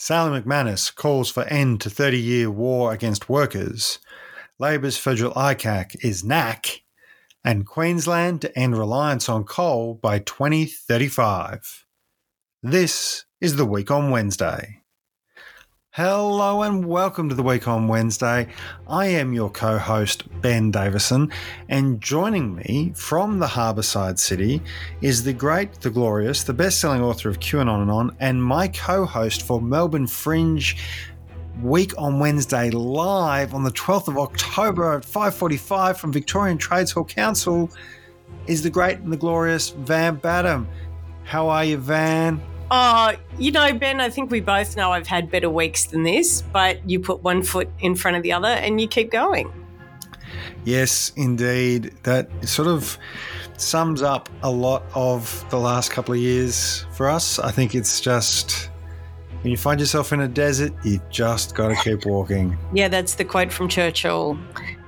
Sally McManus calls for end to 30 year war against workers. Labor's federal ICAC is NACC. And Queensland to end reliance on coal by 2035. This is the week on Wednesday. Hello and welcome to the week on Wednesday. I am your co host, Ben Davison, and joining me from the Harbourside City is the great, the glorious, the best selling author of QAnon and On, and my co host for Melbourne Fringe week on Wednesday live on the 12th of October at 5:45 from Victorian Trades Hall Council is the great and the glorious Van Badham. How are you, Van? Oh, you know, Ben, I think we both know I've had better weeks than this, but you put one foot in front of the other and you keep going. Yes, indeed. That sort of sums up a lot of the last couple of years for us. I think it's just when you find yourself in a desert, you just got to keep walking. Yeah, that's the quote from Churchill.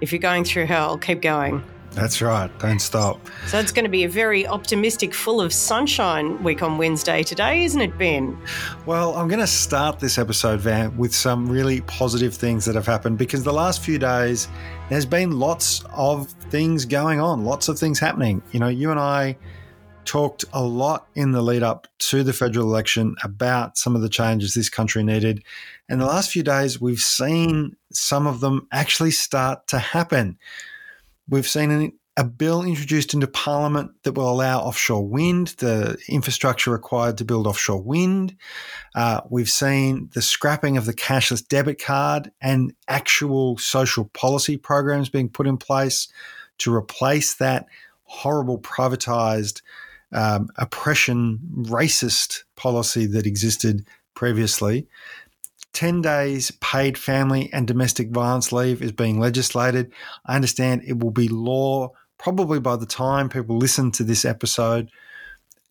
If you're going through hell, keep going. That's right. Don't stop. So it's going to be a very optimistic, full of sunshine week on Wednesday today, isn't it, Ben? Well, I'm going to start this episode, Van, with some really positive things that have happened because the last few days there's been lots of things going on, lots of things happening. You know, you and I talked a lot in the lead up to the federal election about some of the changes this country needed. And the last few days, we've seen some of them actually start to happen. We've seen an, a bill introduced into Parliament that will allow offshore wind, the infrastructure required to build offshore wind. Uh, we've seen the scrapping of the cashless debit card and actual social policy programs being put in place to replace that horrible privatized um, oppression, racist policy that existed previously. 10 days paid family and domestic violence leave is being legislated. I understand it will be law probably by the time people listen to this episode.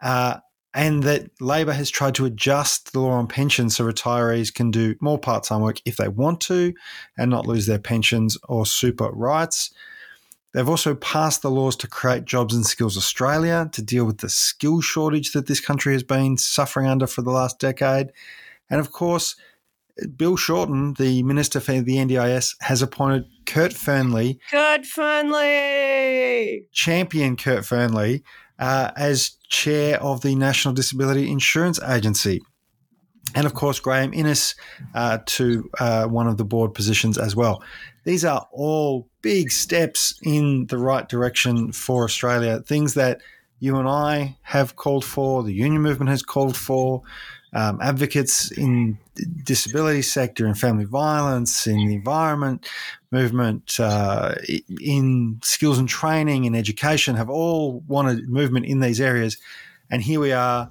Uh, and that Labor has tried to adjust the law on pensions so retirees can do more part time work if they want to and not lose their pensions or super rights. They've also passed the laws to create Jobs and Skills Australia to deal with the skill shortage that this country has been suffering under for the last decade. And of course, Bill Shorten, the Minister for the NDIS, has appointed Kurt Fearnley. Kurt Fearnley! Champion Kurt Fearnley uh, as chair of the National Disability Insurance Agency. And of course, Graeme Innes uh, to uh, one of the board positions as well. These are all big steps in the right direction for Australia, things that you and I have called for, the union movement has called for, um, advocates in disability sector and family violence, in the environment movement, uh, in skills and training, in education, have all wanted movement in these areas. And here we are,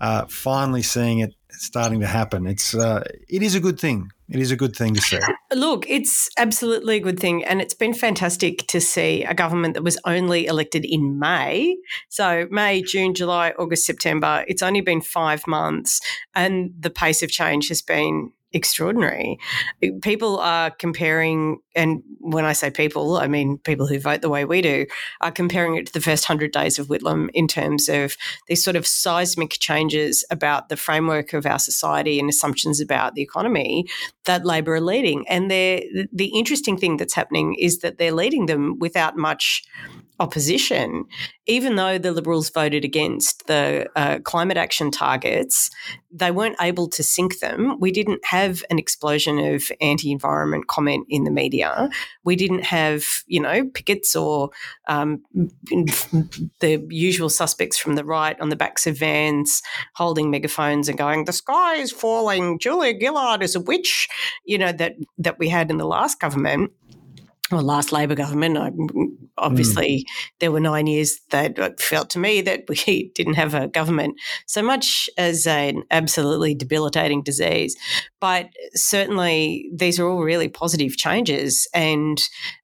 uh, finally seeing it starting to happen. It's uh, it is a good thing. It is a good thing to see. Look, it's absolutely a good thing, and it's been fantastic to see a government that was only elected in May. So May, June, July, August, September. It's only been five months, and the pace of change has been extraordinary. People are comparing, and when I say people, I mean people who vote the way we do, are comparing it to the first 100 days of Whitlam in terms of these sort of seismic changes about the framework of our society and assumptions about the economy that Labor are leading. And the interesting thing that's happening is that they're leading them without much opposition, even though the Liberals voted against the uh, climate action targets, they weren't able to sink them. We didn't have an explosion of anti environment comment in the media. We didn't have, you know, pickets or um, the usual suspects from the right on the backs of vans holding megaphones and going, the sky is falling, Julia Gillard is a witch, you know, that, that we had in the last government or last Labor government. I, obviously, mm. there were nine years that felt to me that we didn't have a government so much as an absolutely debilitating disease. But certainly, these are all really positive changes and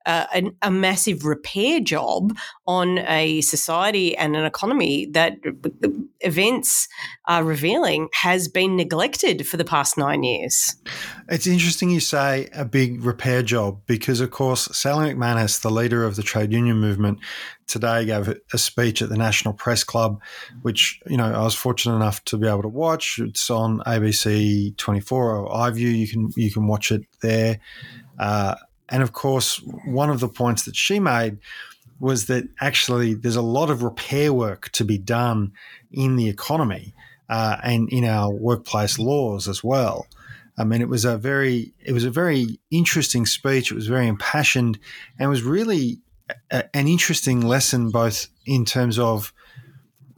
uh, a, a massive repair job on a society and an economy that events are revealing has been neglected for the past nine years. It's interesting you say a big repair job because, of course, Sally McManus, the leader of the trade union movement, today gave a speech at the National Press Club, which you know I was fortunate enough to be able to watch. It's on ABC 24 or iView. You can you can watch it there. Uh, and of course, one of the points that she made was that actually there's a lot of repair work to be done in the economy uh, and in our workplace laws as well. I mean, it was a very it was a very interesting speech. It was very impassioned, and was really a, an interesting lesson, both in terms of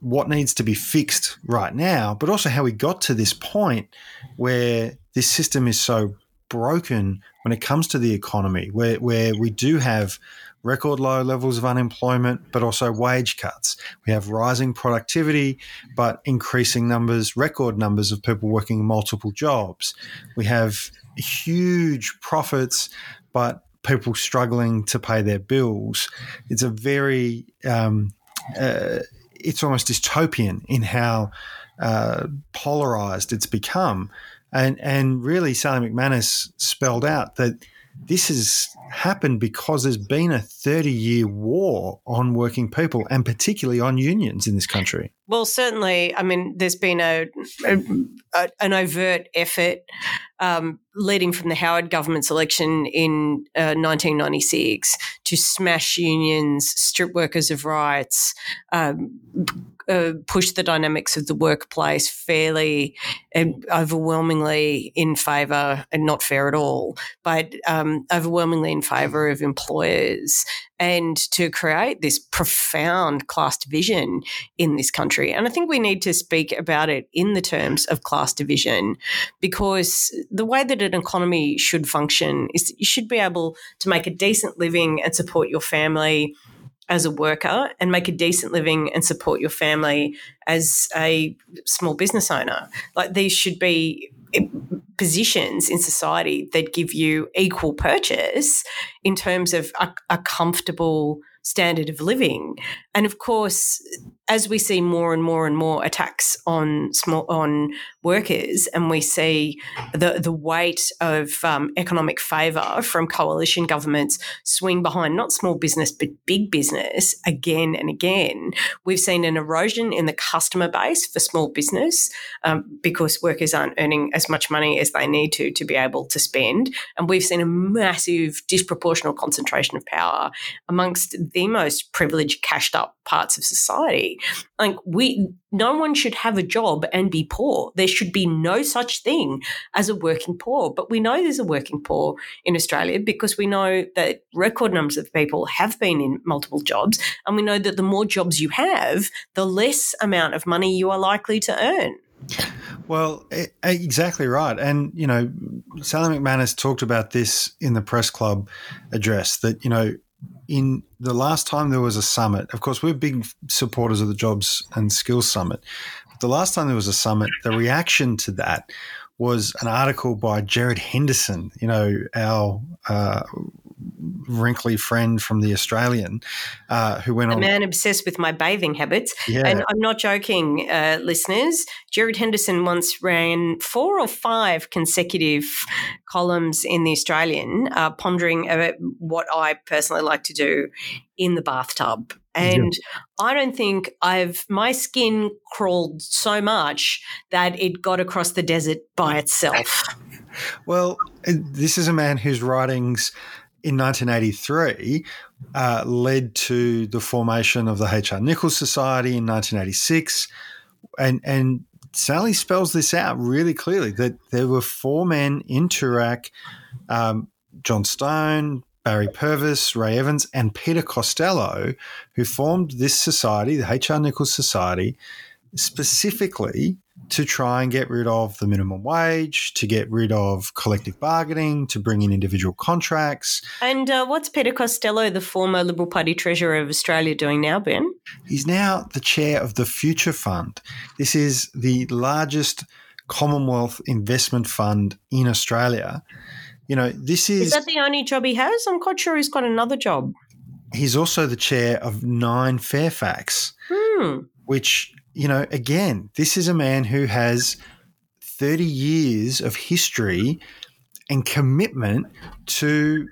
what needs to be fixed right now, but also how we got to this point where this system is so broken when it comes to the economy, where where we do have record low levels of unemployment, but also wage cuts. We have rising productivity, but increasing numbers, record numbers of people working multiple jobs. We have huge profits, but people struggling to pay their bills. It's a very, um, uh, it's almost dystopian in how uh, polarized it's become. And, and really, Sally McManus spelled out that this has happened because there's been a 30 year war on working people and particularly on unions in this country. Well, certainly. I mean, there's been a, a an overt effort um, leading from the Howard government's election in uh, 1996 to smash unions, strip workers of rights, um, uh, push the dynamics of the workplace fairly and overwhelmingly in favour, and not fair at all, but um, overwhelmingly in favour of employers and to create this profound class division in this country. And I think we need to speak about it in the terms of class division because the way that an economy should function is you should be able to make a decent living and support your family as a worker and make a decent living and support your family as a small business owner. Like these should be eh, positions in society that give you equal purchase in terms of a, a comfortable standard of living. And of course, as we see more and more and more attacks on small on workers, and we see the the weight of um, economic favour from coalition governments swing behind not small business but big business again and again, we've seen an erosion in the customer base for small business um, because workers aren't earning as much money as they need to to be able to spend, and we've seen a massive disproportional concentration of power amongst the most privileged, cashed up parts of society. Like we no one should have a job and be poor. There should be no such thing as a working poor. But we know there's a working poor in Australia because we know that record numbers of people have been in multiple jobs. And we know that the more jobs you have, the less amount of money you are likely to earn. Well, exactly right. And, you know, Sally McManus talked about this in the press club address that, you know, in the last time there was a summit, of course, we're big supporters of the Jobs and Skills Summit. But the last time there was a summit, the reaction to that was an article by Gerard Henderson, you know, our uh, wrinkly friend from the Australian, uh, who went a on. A man obsessed with my bathing habits. Yeah. And I'm not joking, uh, listeners. Gerard Henderson once ran four or five consecutive columns in the Australian, uh, pondering about what I personally like to do in the bathtub. And yeah. I don't think I've, my skin crawled so much that it got across the desert by itself. Well, this is a man whose writings in 1983 uh, led to the formation of the H.R. Nicholls Society in 1986. And, and Sally spells this out really clearly that there were four men in Toorak um, John Stone, Barrie Purvis, Ray Evans, and Peter Costello, who formed this society, the H.R. Nicholls Society, specifically to try and get rid of the minimum wage, to get rid of collective bargaining, to bring in individual contracts. And uh, what's Peter Costello, the former Liberal Party Treasurer of Australia, doing now, Ben? He's now the chair of the Future Fund. This is the largest Commonwealth investment fund in Australia. You know, this is. Is that the only job he has? I'm quite sure he's got another job. He's also the chair of Nine Fairfax, hmm. which you know, again, this is a man who has 30 years of history and commitment to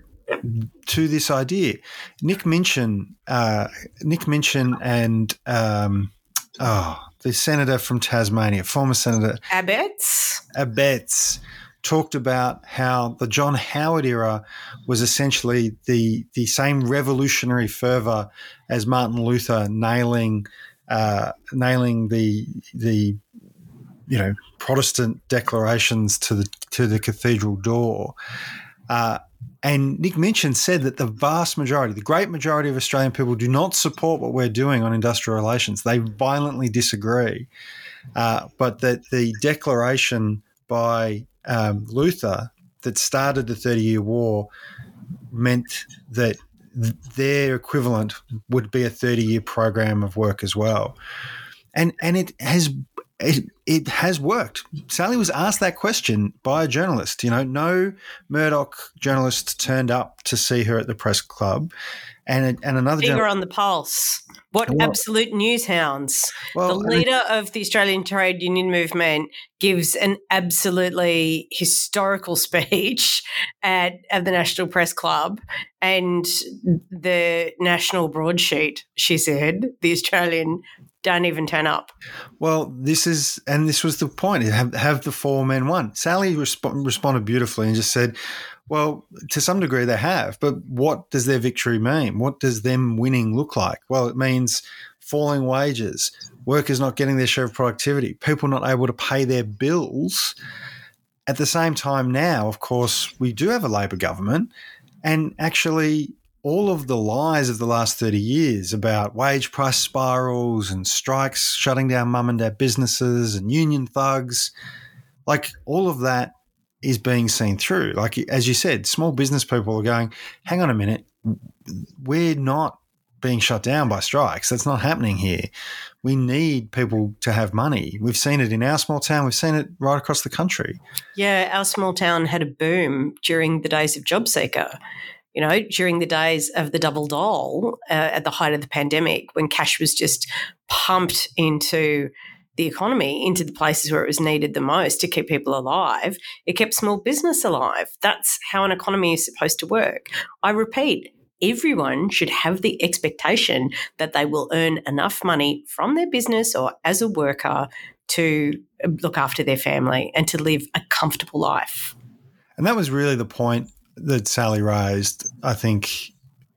to this idea. Nick Minchin, uh, Nick Minchin, and um, oh, the senator from Tasmania, former senator Abetz. Abetz talked about how the John Howard era was essentially the the same revolutionary fervor as Martin Luther nailing uh, nailing the the you know Protestant declarations to the to the cathedral door. Uh, and Nick Minchin said that the vast majority, the great majority of Australian people do not support what we're doing on industrial relations. They violently disagree. Uh, but that the declaration by um, Luther that started the Thirty Year War meant that their equivalent would be a 30 year program of work as well. And, and it has it, it has worked. Sally was asked that question by a journalist. You know, no Murdoch journalist turned up to see her at the press club, and and another finger journal- on the pulse. What well, absolute news hounds! Well, the leader of the Australian Trade Union Movement gives an absolutely historical speech at, at the National Press Club, and the national broadsheet. She said the Australian don't even turn up. Well, this is, and this was the point. Have, have the four men won? Sally resp- responded beautifully and just said, well, to some degree they have, but what does their victory mean? What does them winning look like? Well, it means falling wages, workers not getting their share of productivity, people not able to pay their bills. At the same time, now, of course, we do have a Labor government, and actually, all of the lies of the last 30 years about wage price spirals and strikes shutting down mum and dad businesses and union thugs, like all of that is being seen through. Like, as you said, small business people are going, hang on a minute, we're not being shut down by strikes. That's not happening here. We need people to have money. We've seen it in our small town. We've seen it right across the country. Yeah, our small town had a boom during the days of JobSeeker you know, during the days of the double dole uh, at the height of the pandemic, when cash was just pumped into the economy, into the places where it was needed the most to keep people alive, it kept small business alive. That's how an economy is supposed to work. I repeat, everyone should have the expectation that they will earn enough money from their business or as a worker to uh, look after their family and to live a comfortable life. And that was really the point that Sally raised, I think,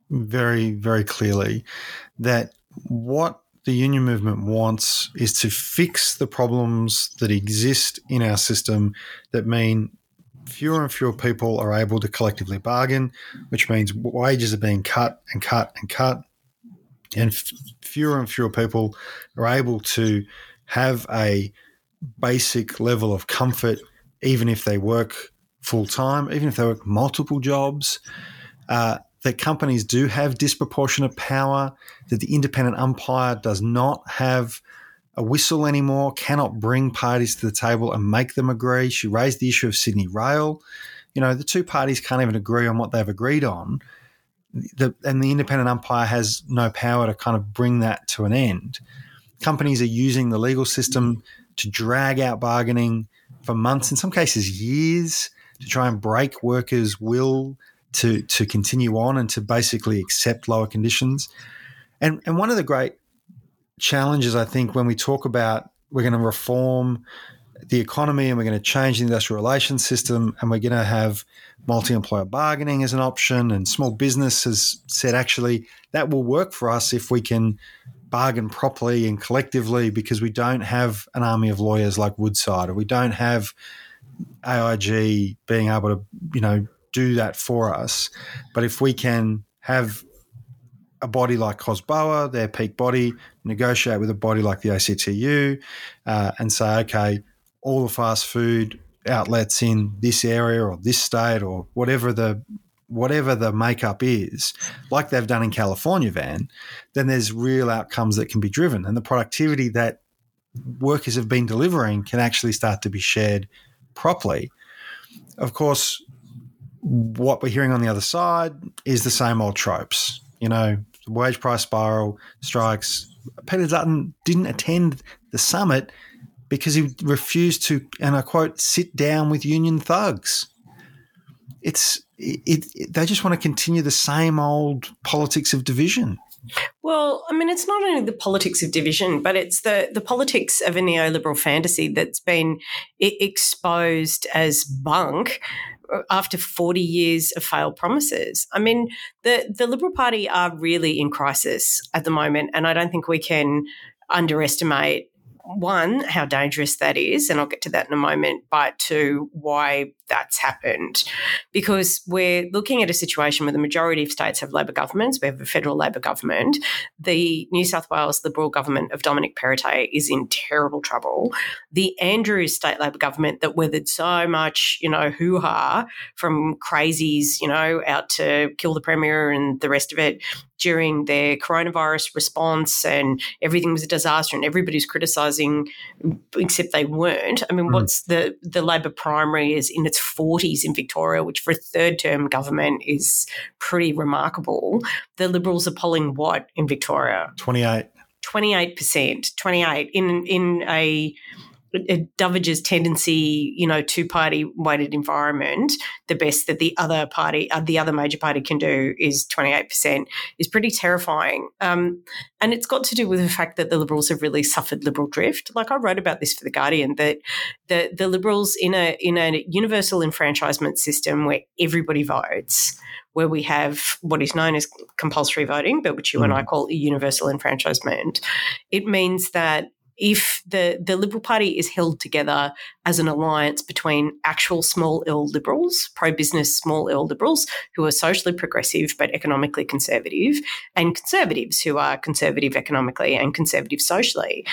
very, very clearly that what the union movement wants is to fix the problems that exist in our system that mean fewer and fewer people are able to collectively bargain, which means wages are being cut and cut and cut. And f- fewer and fewer people are able to have a basic level of comfort, even if they work full time, even if they work multiple jobs, uh, that companies do have disproportionate power, that the independent umpire does not have a whistle anymore, cannot bring parties to the table and make them agree. She raised the issue of Sydney Rail. You know, the two parties can't even agree on what they've agreed on. The, and the independent umpire has no power to kind of bring that to an end. Companies are using the legal system to drag out bargaining for months, in some cases, years to try and break workers' will to to continue on and to basically accept lower conditions. And and one of the great challenges I think when we talk about we're going to reform the economy and we're going to change the industrial relations system and we're going to have multi-employer bargaining as an option and small business has said actually that will work for us if we can bargain properly and collectively because we don't have an army of lawyers like Woodside or we don't have AIG being able to, you know, do that for us. But if we can have a body like COSBOA, their peak body, negotiate with a body like the ACTU, uh, and say, okay, all the fast food outlets in this area or this state or whatever the whatever the makeup is, like they've done in California, Van, then there's real outcomes that can be driven, and the productivity that workers have been delivering can actually start to be shared properly. Of course, what we're hearing on the other side is the same old tropes. You know, wage price spiral, strikes. Peter Dutton didn't attend the summit because he refused to, and I quote, sit down with union thugs. It's it, it, they just want to continue the same old politics of division. Well, I mean, it's not only the politics of division, but it's the, the politics of a neoliberal fantasy that's been exposed as bunk after 40 years of failed promises. I mean, the, the Liberal Party are really in crisis at the moment, and I don't think we can underestimate one, how dangerous that is, and I'll get to that in a moment, but two, why that's happened. Because we're looking at a situation where the majority of states have Labor governments. We have a federal Labor government. The New South Wales Liberal government of Dominic Perrottet is in terrible trouble. The Andrews state Labor government that weathered so much, you know, hoo ha from crazies, you know, out to kill the Premier and the rest of it during their coronavirus response and everything was a disaster and everybody's criticizing except they weren't. I mean, mm. what's the the Labor primary is in its 40s in Victoria, which for a third term government is pretty remarkable. The Liberals are polling what in Victoria? 28. 28%, 28 in in a Dovage's tendency, you know, two party weighted environment, the best that the other party, uh, the other major party can do is 28%, is pretty terrifying. Um, and it's got to do with the fact that the Liberals have really suffered liberal drift. Like I wrote about this for The Guardian, that the, the Liberals in a, in a universal enfranchisement system where everybody votes, where we have what is known as compulsory voting, but which you mm. and I mm. call a universal enfranchisement, it means that if the, the Liberal Party is held together as an alliance between actual small L liberals, pro business small L liberals, who are socially progressive but economically conservative, and conservatives who are conservative economically and conservative socially.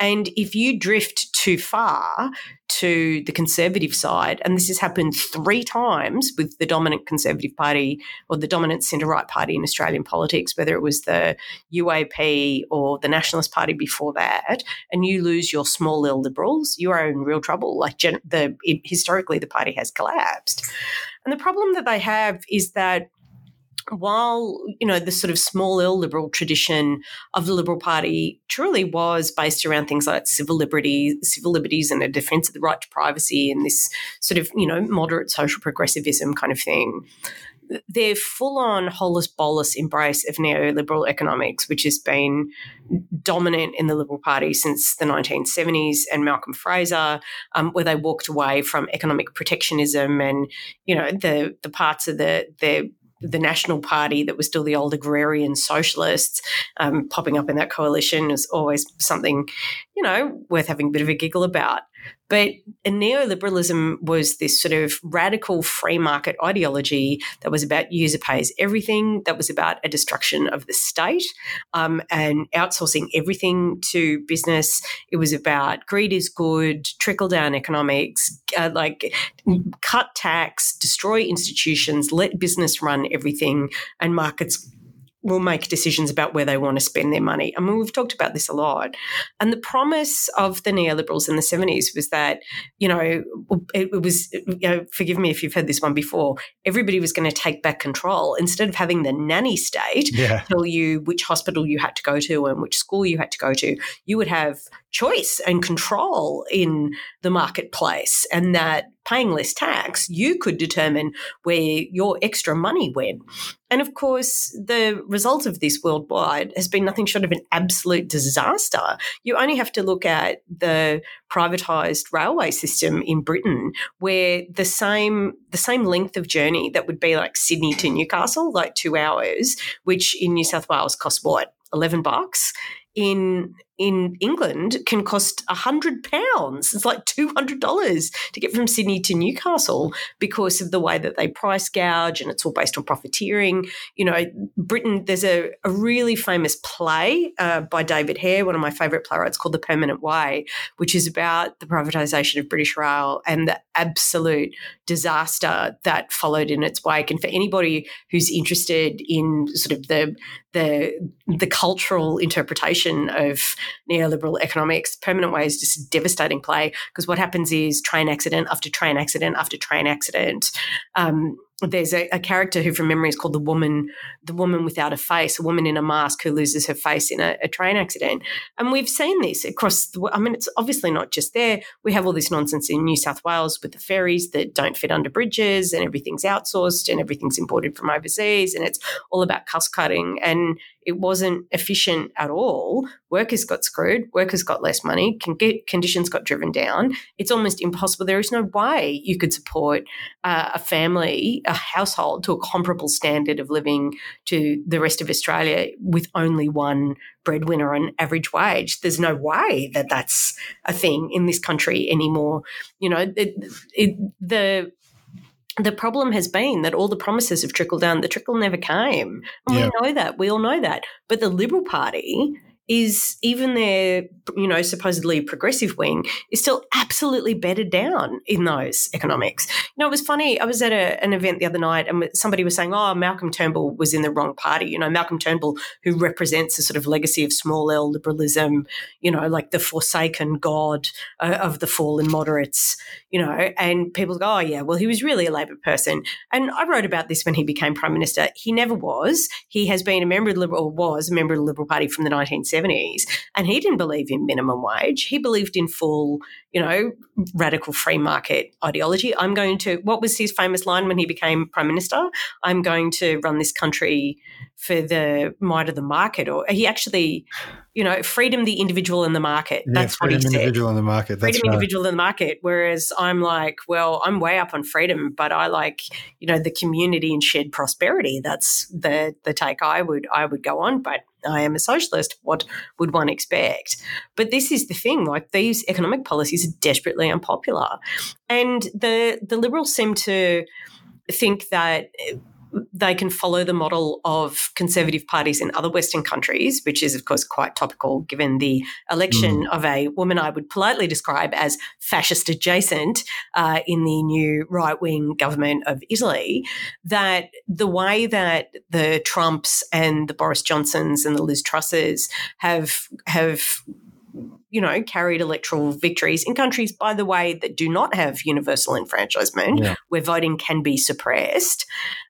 And if you drift too far to the conservative side, and this has happened three times with the dominant conservative party or the dominant centre right party in Australian politics, whether it was the UAP or the Nationalist Party before that, and you lose your small L liberals, you are in real trouble. Like gen- the it, historically, the party has collapsed, and the problem that they have is that while you know the sort of small L liberal tradition of the Liberal Party truly was based around things like civil liberties, civil liberties, and a defence of the right to privacy, and this sort of you know moderate social progressivism kind of thing, their full-on holus bolus embrace of neoliberal economics, which has been dominant in the Liberal Party since the 1970s, and Malcolm Fraser, um, where they walked away from economic protectionism and you know the the parts of the the the National Party that was still the old agrarian socialists um, popping up in that coalition is always something, you know, worth having a bit of a giggle about. But neoliberalism was this sort of radical free market ideology that was about user pays everything, that was about a destruction of the state um, and outsourcing everything to business. It was about greed is good, trickle down economics, uh, like cut tax, destroy institutions, let business run everything, and markets will make decisions about where they want to spend their money. I mean, we've talked about this a lot. And the promise of the neoliberals in the 70s was that, you know, it, it was, you know, forgive me if you've heard this one before, everybody was going to take back control. Instead of having the nanny state yeah. tell you which hospital you had to go to and which school you had to go to, you would have choice and control in the marketplace and that paying less tax, you could determine where your extra money went. And of course, the result of this worldwide has been nothing short of an absolute disaster. You only have to look at the privatized railway system in Britain, where the same the same length of journey that would be like Sydney to Newcastle, like two hours, which in New South Wales costs what 11 bucks in in England can cost a hundred pounds. It's like two hundred dollars to get from Sydney to Newcastle because of the way that they price gouge and it's all based on profiteering. You know, Britain. There's a, a really famous play uh, by David Hare, one of my favourite playwrights, called The Permanent Way, which is about the privatisation of British Rail and the absolute disaster that followed in its wake. And for anybody who's interested in sort of the the the cultural interpretation of neoliberal economics, Permanent Way is just a devastating play because what happens is train accident after train accident after train accident. Um, there's a, a, character who from memory is called the woman the woman without a face a woman in a mask who loses her face in a, a, train accident. And we've seen this across the i mean it's obviously not just there. We have all this nonsense in new south wales with the ferries that don't fit under bridges and everything's outsourced and everything's imported from overseas and it's all about cost cutting. And It wasn't efficient at all. Workers got screwed. Workers got less money. Con- conditions got driven down. It's almost impossible. There is no way you could support uh, a family, a household, to a comparable standard of living to the rest of Australia with only one breadwinner on average wage. There's no way that that's a thing in this country anymore. You know, it, it, the the problem has been that all the promises have trickled down. The trickle never came. And yeah. we know that. We all know that. But the Liberal Party is even their, you know, supposedly progressive wing is still absolutely bedded down in those economics. You know, it was funny. I was at a, an event the other night and somebody was saying, oh, Malcolm Turnbull was in the wrong party. You know, Malcolm Turnbull, who represents a sort of legacy of small L liberalism, you know, like the forsaken god uh, of the fallen moderates, you know, and people go, oh, yeah, well, he was really a Labor person. And I wrote about this when he became Prime Minister. He never was. He has been a member of the Liberal, or was a member of the Liberal Party from the 1970s 70s. And he didn't believe in minimum wage. He believed in full, you know, radical free market ideology. I'm going to, what was his famous line when he became prime minister? I'm going to run this country for the might of the market. Or he actually, you know, freedom, the individual and the market. Yeah, That's what he said. individual in the market. That's freedom, right. individual in the market. Whereas I'm like, well, I'm way up on freedom, but I like, you know, the community and shared prosperity. That's the the take I would I would go on. But I am a socialist. What would one expect? But this is the thing: like these economic policies are desperately unpopular, and the the liberals seem to think that they can follow the model of conservative parties in other Western countries, which is, of course, quite topical given the election mm. of a woman I would politely describe as fascist adjacent uh, in the new right wing government of Italy. That the way that the Trumps and the Boris Johnsons and the Liz Trusses have have you know, carried electoral victories in countries, by the way, that do not have universal enfranchisement, yeah. where voting can be suppressed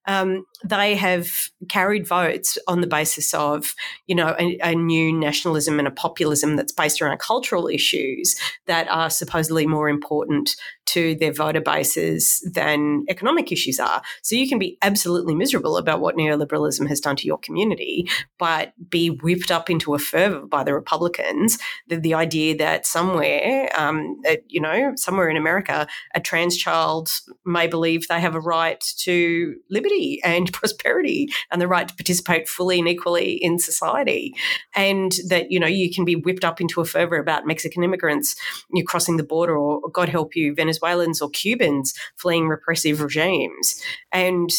um, they have carried votes on the basis of, you know, a, a, new nationalism and a populism that's based around cultural issues that are supposedly more important to their voter bases than economic issues are. So you can be absolutely miserable about what neoliberalism has done to your community, but be whipped up into a fervor by the Republicans that the idea that somewhere, um, you know, somewhere in America, a trans child may believe they have a right to liberty and prosperity and the right to participate fully and equally in society. And that, you know, you can be whipped up into a fervor about Mexican immigrants you crossing the border or, God help you, Venezuelans or Cubans fleeing repressive regimes, and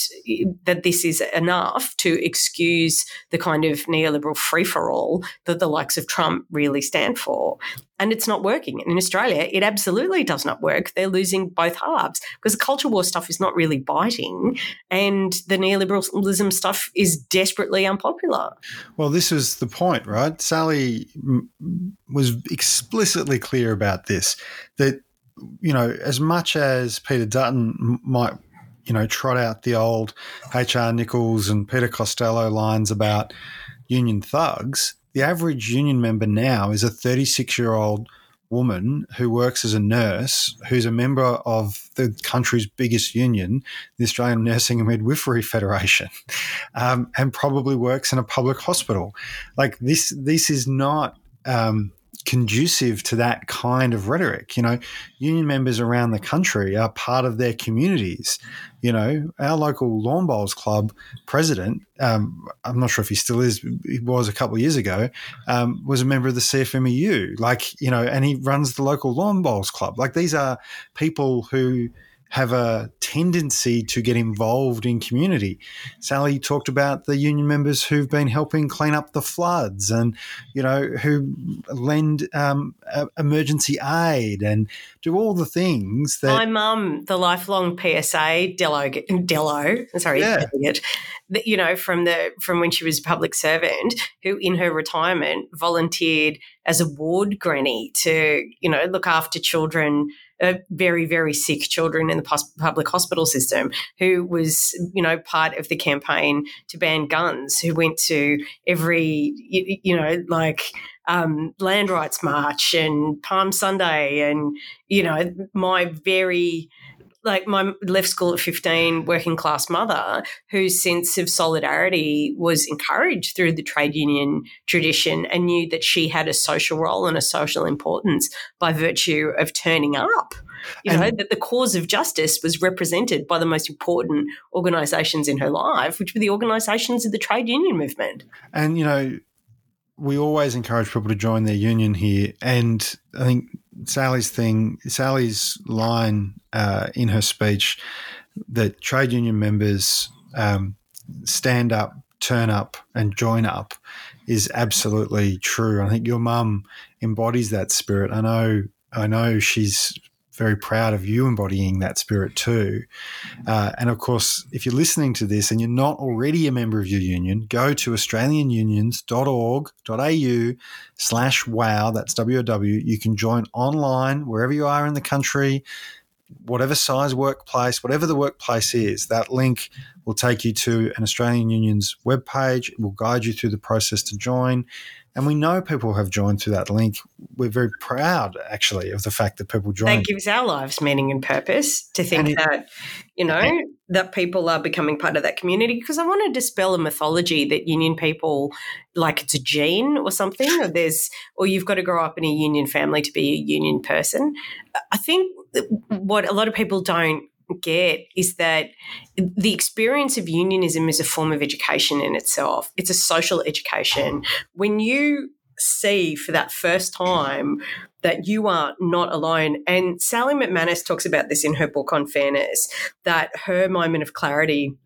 that this is enough to excuse the kind of neoliberal free for all that the likes of Trump really stand for. And it's not working. And in Australia, it absolutely does not work. They're losing both halves because the culture war stuff is not really biting, and the neoliberalism stuff is desperately unpopular. Well, this was the point, right? Sally was explicitly clear about this that you know, as much as Peter Dutton might, you know, trot out the old H.R. Nicholls and Peter Costello lines about union thugs, the average union member now is a 36 year old woman who works as a nurse, who's a member of the country's biggest union, the Australian Nursing and Midwifery Federation, um, and probably works in a public hospital. Like this, this is not um, conducive to that kind of rhetoric. You know, union members around the country are part of their communities. You know, our local lawn bowls club president, um, I'm not sure if he still is, he was a couple of years ago, um, was a member of the CFMEU. Like, you know, and he runs the local lawn bowls club. Like, these are people who have a tendency to get involved in community. Sally talked about the union members who've been helping clean up the floods and, you know, who lend um, emergency aid and do all the things that. My mum, the lifelong PSA, Dello, Dello, sorry, yeah. it, you know, from the from when she was a public servant, who in her retirement volunteered as a ward granny to, you know, look after children very, very sick children in the public hospital system who was, you know, part of the campaign to ban guns, who went to every, you, you know, like um, land rights march and Palm Sunday. And, you know, my very like my left school at 15 working class mother whose sense of solidarity was encouraged through the trade union tradition and knew that she had a social role and a social importance by virtue of turning up. You know that the cause of justice was represented by the most important organizations in her life which were the organizations of the trade union movement. And you know we always encourage people to join their union here. And i think Sally's thing, Sally's line uh, in her speech that trade union members um, stand up, turn up, and join up is absolutely true. I think your mum embodies that spirit. I know. I know she's very proud of you embodying that spirit too. Uh, and of course, if you're listening to this and you're not already a member of your union, go to australianunions.org.au slash wow, that's WOW. You can join online wherever you are in the country, whatever size workplace, whatever the workplace is, that link will take you to an Australian Union's webpage. It will guide you through the process to join. And we know people have joined through that link. We're very proud, actually, of the fact that people join. That gives our lives meaning and purpose to think it, that, you know, that people are becoming part of that community. Because I want to dispel a mythology that union people, like it's a gene or something, or there's, or you've got to grow up in a union family to be a union person. I think what a lot of people don't get is that the experience of unionism is a form of education in itself. It's a social education. When you see for that first time that you are not alone. And Sally McManus talks about this in her book on fairness, that her moment of clarity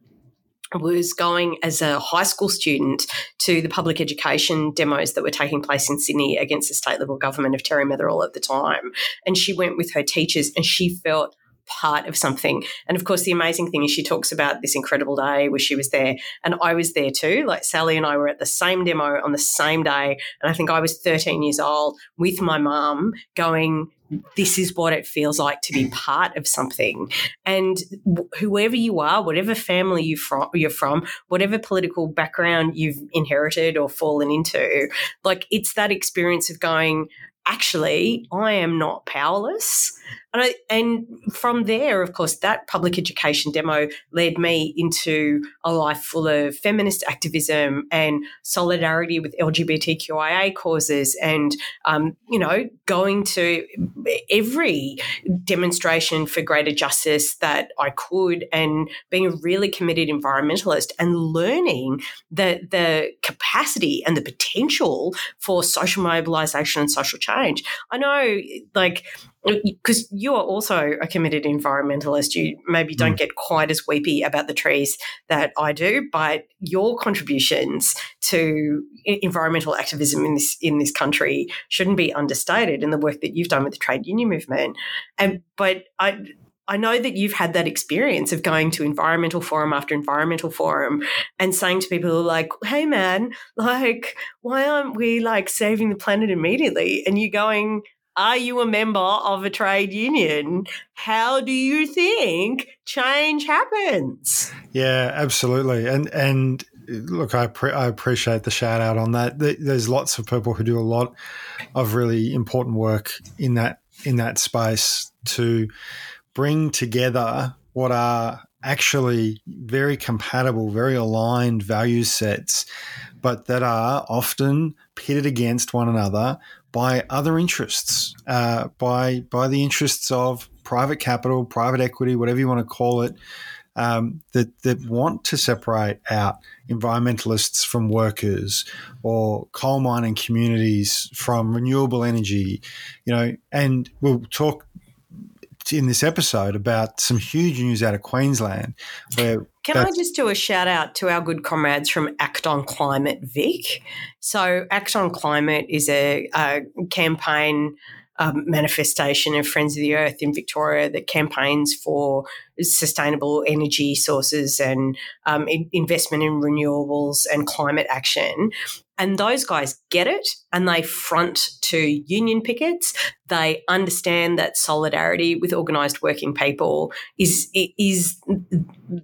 was going as a high school student to the public education demos that were taking place in Sydney against the state Liberal government of Terry Metherell at the time. And she went with her teachers and she felt part of something. And of course, the amazing thing is she talks about this incredible day where she was there and I was there too. Like Sally and I were at the same demo on the same day. And I think I was 13 years old with my mum going, this is what it feels like to be part of something. And whoever you are, whatever family you from, you're from, whatever political background you've inherited or fallen into, like it's that experience of going, actually, I am not powerless. And, I, and from there, of course, that public education demo led me into a life full of feminist activism and solidarity with LGBTQIA causes, and um, you know, going to every demonstration for greater justice that I could, and being a really committed environmentalist, and learning the the capacity and the potential for social mobilisation and social change. I know, like because you are also a committed environmentalist, you maybe don't mm. get quite as weepy about the trees that I do, but your contributions to environmental activism in this in this country shouldn't be understated in the work that you've done with the trade union movement. And but I I know that you've had that experience of going to environmental forum after environmental forum and saying to people like, "Hey man, like why aren't we like saving the planet immediately?" And you going, are you a member of a trade union? How do you think change happens? Yeah, absolutely. And and look, I pre- I appreciate the shout out on that. There's lots of people who do a lot of really important work in that in that space to bring together what are actually very compatible, very aligned value sets, but that are often pitted against one another by other interests, uh, by by the interests of private capital, private equity, whatever you want to call it, um, that that want to separate out environmentalists from workers or coal mining communities from renewable energy, you know. And we'll talk in this episode about some huge news out of Queensland where can I just do a shout out to our good comrades from Act on Climate Vic? So, Act on Climate is a, a campaign um, manifestation of Friends of the Earth in Victoria that campaigns for sustainable energy sources and um, investment in renewables and climate action. And those guys get it and they front to union pickets. They understand that solidarity with organised working people is is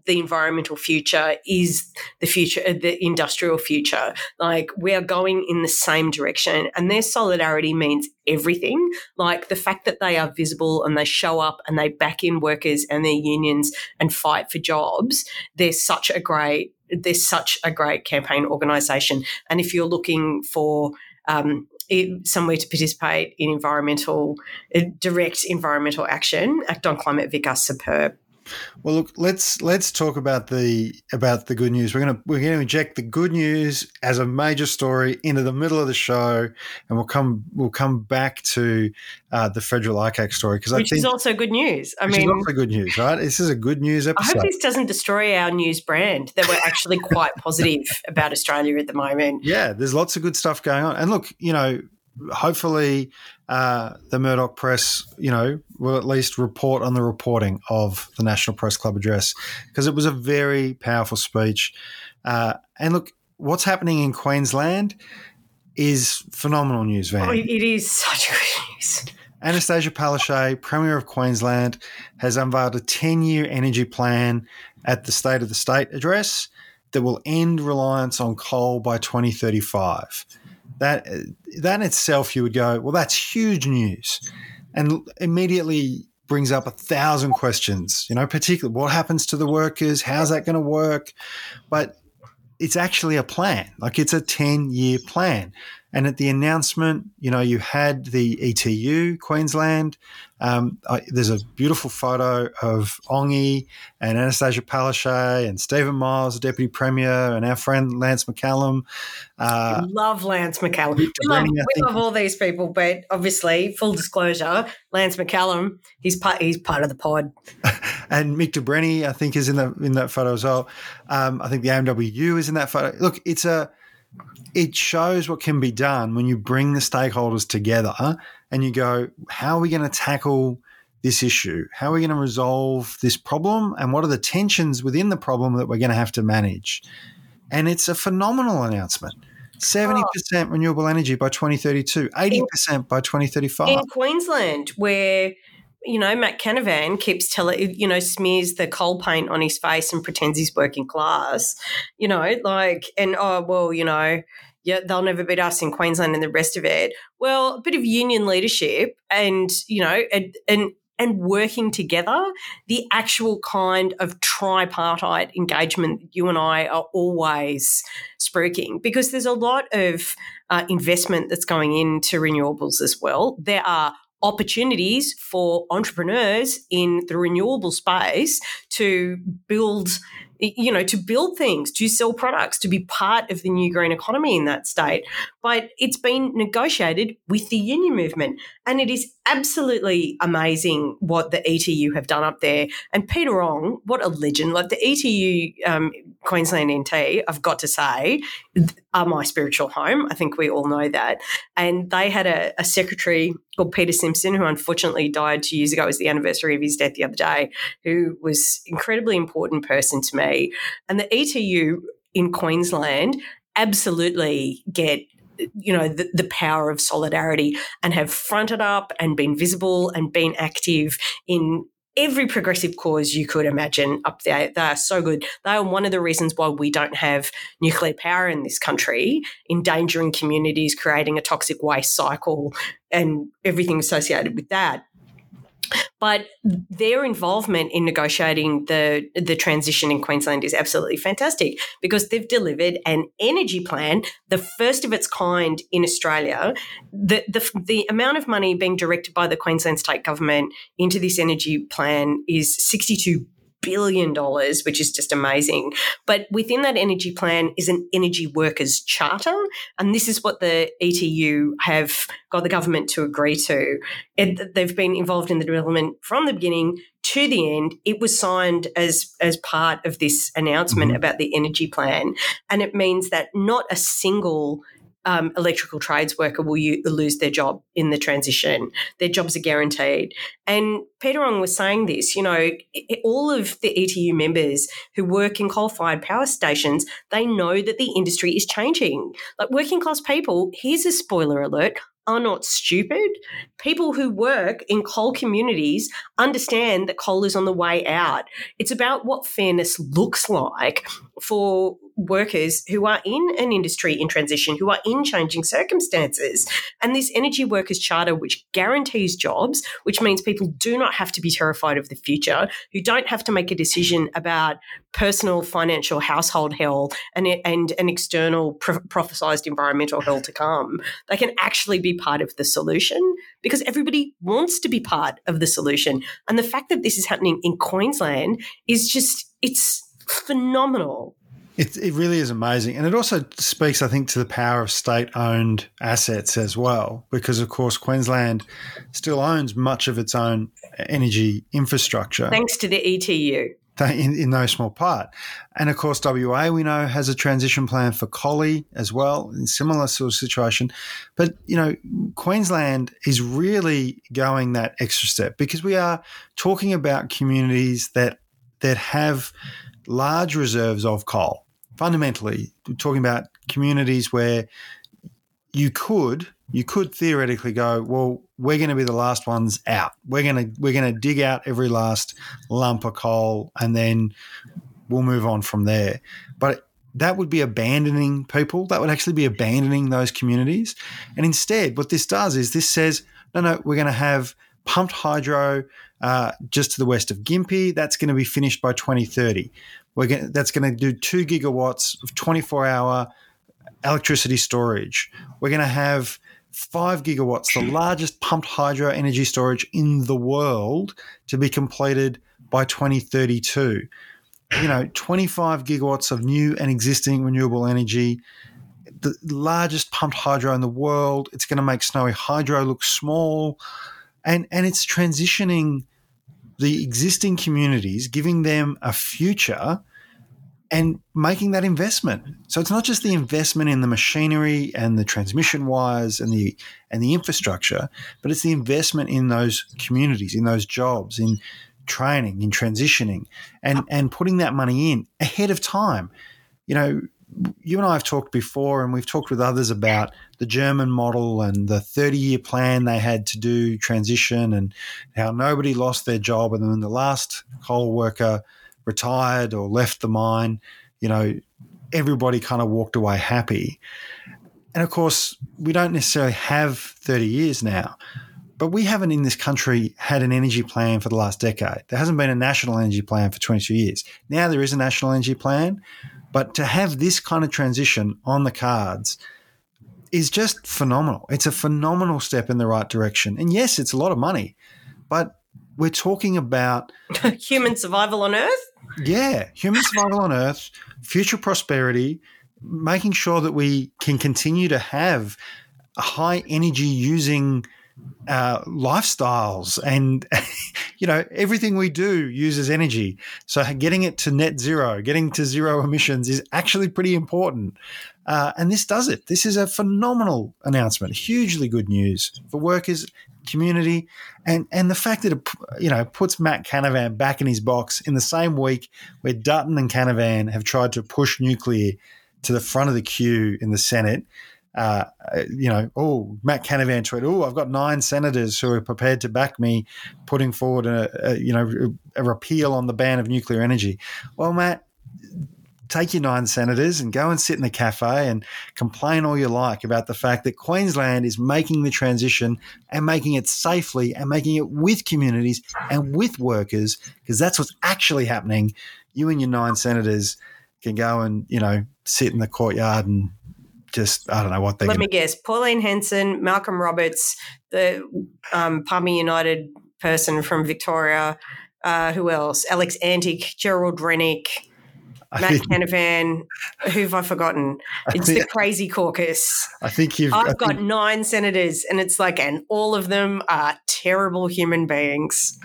the environmental future, is the future, uh, the industrial future. Like we are going in the same direction, and their solidarity means everything. Like the fact that they are visible and they show up and they back in workers and their unions and fight for jobs. They're such a great they're such a great campaign organisation. And if you're looking for um, somewhere to participate in environmental, uh, direct environmental action, Act on Climate Vic are superb. Well, look, let's let's talk about the about the good news. We're gonna we're gonna inject the good news as a major story into the middle of the show, and we'll come we'll come back to uh, the federal ICAC story because which I think, is also good news. I mean, also good news, right? This is a good news episode. I hope this doesn't destroy our news brand. That we're actually quite positive about Australia at the moment. Yeah, there's lots of good stuff going on, and look, you know, hopefully uh, the Murdoch press, you know, will at least report on the reporting of the National Press Club address because it was a very powerful speech. Uh, and look, what's happening in Queensland is phenomenal news, Van. Oh, it is such good news. Annastacia Palaszczuk, Premier of Queensland, has unveiled a 10 year energy plan at the State of the State address that will end reliance on coal by 2035 that that in itself you would go, well, that's huge news, and immediately brings up a thousand questions. You know, particularly what happens to the workers? How's that going to work? But it's actually a plan. Like it's a ten year plan. And at the announcement, you know, you had the ETU Queensland. Um, I, there's a beautiful photo of Ongi and Annastacia Palaszczuk and Stephen Miles, the Deputy Premier, and our friend Lance McCallum. Uh, love Lance McCallum. We love, we love all these people, but obviously, full disclosure, Lance McCallum, he's part, he's part of the pod. and Mick de Brenni, I think, is in the in that photo as well. Um, I think the AMWU is in that photo. Look, it's a it shows what can be done when you bring the stakeholders together and you go, how are we going to tackle this issue? How are we going to resolve this problem? And what are the tensions within the problem that we're going to have to manage? And it's a phenomenal announcement. 70% oh. renewable energy by 2032, 80% by 2035. In Queensland, where you know, Matt Canavan keeps telling, you know, smears the coal paint on his face and pretends he's working class, you know, like, and oh, well, you know, yeah, they'll never beat us in Queensland and the rest of it. Well, a bit of union leadership and, you know, and, and, and working together, the actual kind of tripartite engagement you and I are always spruiking because there's a lot of uh, investment that's going into renewables as well. There are opportunities for entrepreneurs in the renewable space to build you know, to build things, to sell products, to be part of the new green economy in that state. But it's been negotiated with the union movement. And it is absolutely amazing what the ETU have done up there. And Peter Ong, what a legend. Like the ETU um, Queensland NT, I've got to say, are my spiritual home. I think we all know that. And they had a, a secretary called Peter Simpson, who unfortunately died two years ago. It was the anniversary of his death the other day, who was incredibly important person to me. And the ETU in Queensland absolutely get you know the, the power of solidarity and have fronted up and been visible and been active in every progressive cause you could imagine up there. They are so good. They are one of the reasons why we don't have nuclear power in this country, endangering communities, creating a toxic waste cycle, and everything associated with that. But their involvement in negotiating the the transition in Queensland is absolutely fantastic because they've delivered an energy plan, the first of its kind in Australia. The the, the amount of money being directed by the Queensland state government into this energy plan is sixty two billion dollars, which is just amazing. But within that energy plan is an energy workers charter, and this is what the ETU have got the government to agree to. It, they've been involved in the development from the beginning to the end. It was signed as as part of this announcement mm-hmm. about the energy plan, and it means that not a single um, electrical trades worker will you, lose their job in the transition. Their jobs are guaranteed. And Peter Ong was saying this, you know, all of the ETU members who work in coal-fired power stations, they know that the industry is changing. Like working class people, here's a spoiler alert, are not stupid. People who work in coal communities understand that coal is on the way out. It's about what fairness looks like for workers who are in an industry in transition, who are in changing circumstances. And this Energy Workers Charter, which guarantees jobs, which means people do not have to be terrified of the future, who don't have to make a decision about personal, financial, household hell and, and an external pro- prophesized environmental hell to come. They can actually be part of the solution because everybody wants to be part of the solution. And the fact that this is happening in Queensland is just, it's phenomenal. It, it really is amazing. And it also speaks, I think, to the power of state owned assets as well, because, of course, Queensland still owns much of its own energy infrastructure. Thanks to the ETU. In, in, no small part. And of course, WA, we know, has a transition plan for Collie as well, in similar sort of situation. But, you know, Queensland is really going that extra step because we are talking about communities that that have large reserves of coal. Fundamentally we're talking about communities where you could you could theoretically go well we're going to be the last ones out. We're going to we're going to dig out every last lump of coal and then we'll move on from there. But that would be abandoning people. That would actually be abandoning those communities. And instead what this does is this says no no we're going to have pumped hydro uh, just to the west of Gympie. That's going to be finished by 2030. We're going that's going to do two gigawatts of 24 hour electricity storage. We're going to have five gigawatts, the largest pumped hydro energy storage in the world, to be completed by 2032. You know, 25 gigawatts of new and existing renewable energy, the largest pumped hydro in the world. It's going to make Snowy Hydro look small, and and it's transitioning the existing communities, giving them a future and making that investment. So it's not just the investment in the machinery and the transmission wires and the and the infrastructure, but it's the investment in those communities, in those jobs, in training, in transitioning, and and putting that money in ahead of time. You know, you and I have talked before, and we've talked with others about the German model and the 30 year plan they had to do transition, and how nobody lost their job. And then the last coal worker retired or left the mine, you know, everybody kind of walked away happy. And of course, we don't necessarily have 30 years now, but we haven't in this country had an energy plan for the last decade. There hasn't been a national energy plan for 22 years. Now there is a national energy plan, but to have this kind of transition on the cards is just phenomenal. It's a phenomenal step in the right direction. And yes, it's a lot of money, but we're talking about human survival on Earth. Yeah, human survival on Earth, future prosperity, making sure that we can continue to have high energy using uh, lifestyles and you know everything we do uses energy so getting it to net zero getting to zero emissions is actually pretty important uh, and this does it this is a phenomenal announcement hugely good news for workers community and and the fact that it you know puts Matt Canavan back in his box in the same week where Dutton and Canavan have tried to push nuclear to the front of the queue in the Senate uh, you know, oh, Matt Canavan tweeted, oh, I've got nine senators who are prepared to back me putting forward a, a, you know a repeal on the ban of nuclear energy. Well, Matt, take your nine senators and go and sit in a cafe and complain all you like about the fact that Queensland is making the transition and making it safely and making it with communities and with workers because that's what's actually happening. You and your nine senators can go and you know sit in the courtyard and just I don't know what they. Let me guess: Pauline Hanson, Malcolm Roberts, the um, Palmer United person from Victoria. Uh, who else? Alex Antic, Gerard Rennick. Matt think, Canavan, who've I forgotten? It's think, the crazy caucus. I think you've. I've I got nine senators, and it's like, and all of them are terrible human beings.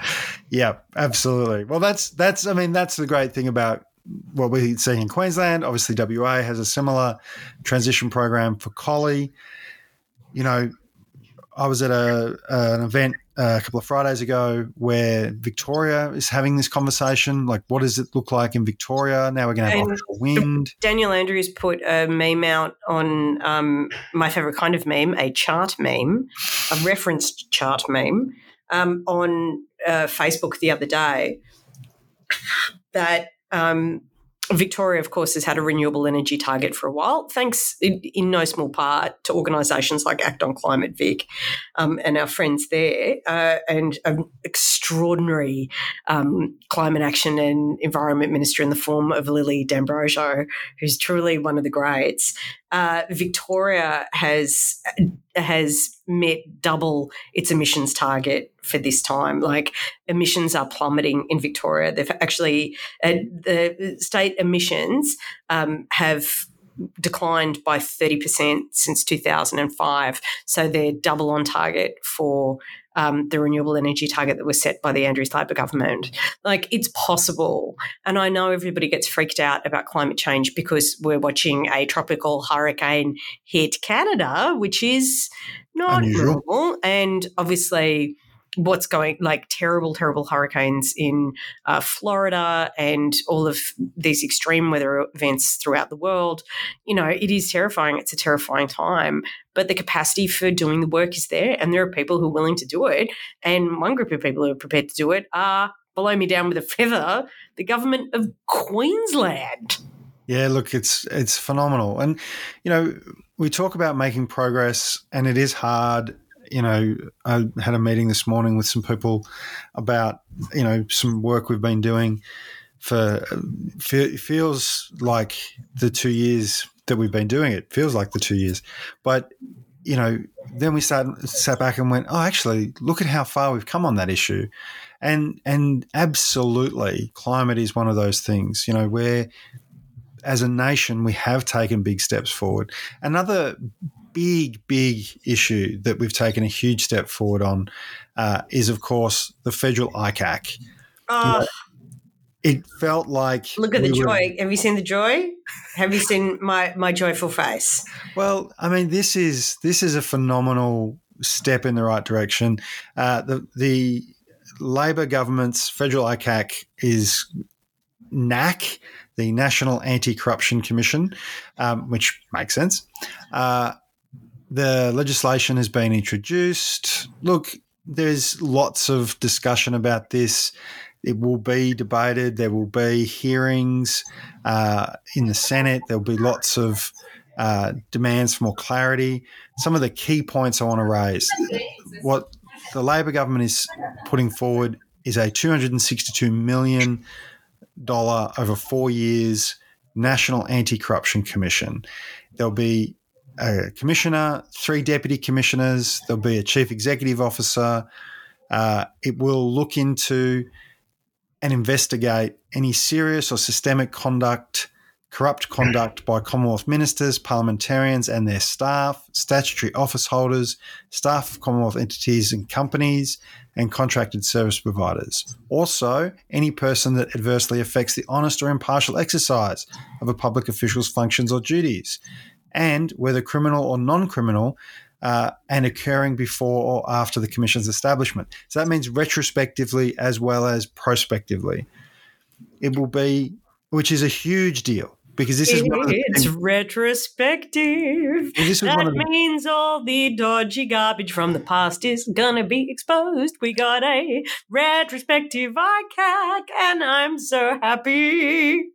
Yeah, absolutely. Well, that's that's. I mean, that's the great thing about what we're seeing in Queensland. Obviously, WA has a similar transition program for Collie. You know, I was at a an event a couple of Fridays ago where Victoria is having this conversation. Like, what does it look like in Victoria? Now we're going to have offshore wind. Daniel Andrews put a meme out on um, my favorite kind of meme, a chart meme, a referenced chart meme, um, on uh, Facebook the other day that um, Victoria, of course, has had a renewable energy target for a while, thanks in, in no small part to organisations like Act on Climate Vic um, and our friends there, uh, and an extraordinary um, climate action and environment minister in the form of Lily D'Ambrosio, who's truly one of the greats uh, Victoria has has met double its emissions target for this time. Like emissions are plummeting in Victoria. They've actually uh, the state emissions um, have declined by 30% since 2005. So they're double on target for um, the renewable energy target that was set by the Andrews Labor government. Like it's possible. And I know everybody gets freaked out about climate change because we're watching a tropical hurricane hit Canada, which is not Unusual. normal. And obviously, what's going like terrible, terrible hurricanes in uh, Florida and all of these extreme weather events throughout the world. You know, it is terrifying. It's a terrifying time, but the capacity for doing the work is there, and there are people who are willing to do it. And one group of people who are prepared to do it are blow me down with a feather, the government of Queensland. Yeah, look, it's it's phenomenal, and you know we talk about making progress, and it is hard you know, I had a meeting this morning with some people about, you know, some work we've been doing for, it feels like the two years that we've been doing it feels like the two years. But, you know, then we sat, sat back and went, oh, actually, look at how far we've come on that issue. And, and absolutely, climate is one of those things, you know, where as a nation, we have taken big steps forward. Another big, big issue that we've taken a huge step forward on uh, is, of course, the federal ICAC. Oh. It felt like look at we the joy. Were, Have you seen the joy? Have you seen my my joyful face? Well, I mean, this is this is a phenomenal step in the right direction. Uh, the the Labor government's federal ICAC is NACC, the National Anti Corruption Commission, um, which makes sense. Uh, the legislation has been introduced. Look, there's lots of discussion about this. It will be debated. There will be hearings uh, in the Senate. There'll be lots of uh, demands for more clarity. Some of the key points I want to raise what the Labor government is putting forward is a $262 million over four years National Anti Corruption Commission. There'll be a commissioner, three deputy commissioners, there'll be a chief executive officer. Uh, it will look into and investigate any serious or systemic conduct, corrupt conduct by Commonwealth ministers, parliamentarians, and their staff, statutory office holders, staff of Commonwealth entities and companies, and contracted service providers. Also, any person that adversely affects the honest or impartial exercise of a public official's functions or duties and whether criminal or non criminal, uh, and occurring before or after the Commission's establishment. So that means retrospectively as well as prospectively. It will be, which is a huge deal because this is one it's retrospective. This that the, means all the dodgy garbage from the past is gonna be exposed. We got a retrospective ICAC, and I'm so happy.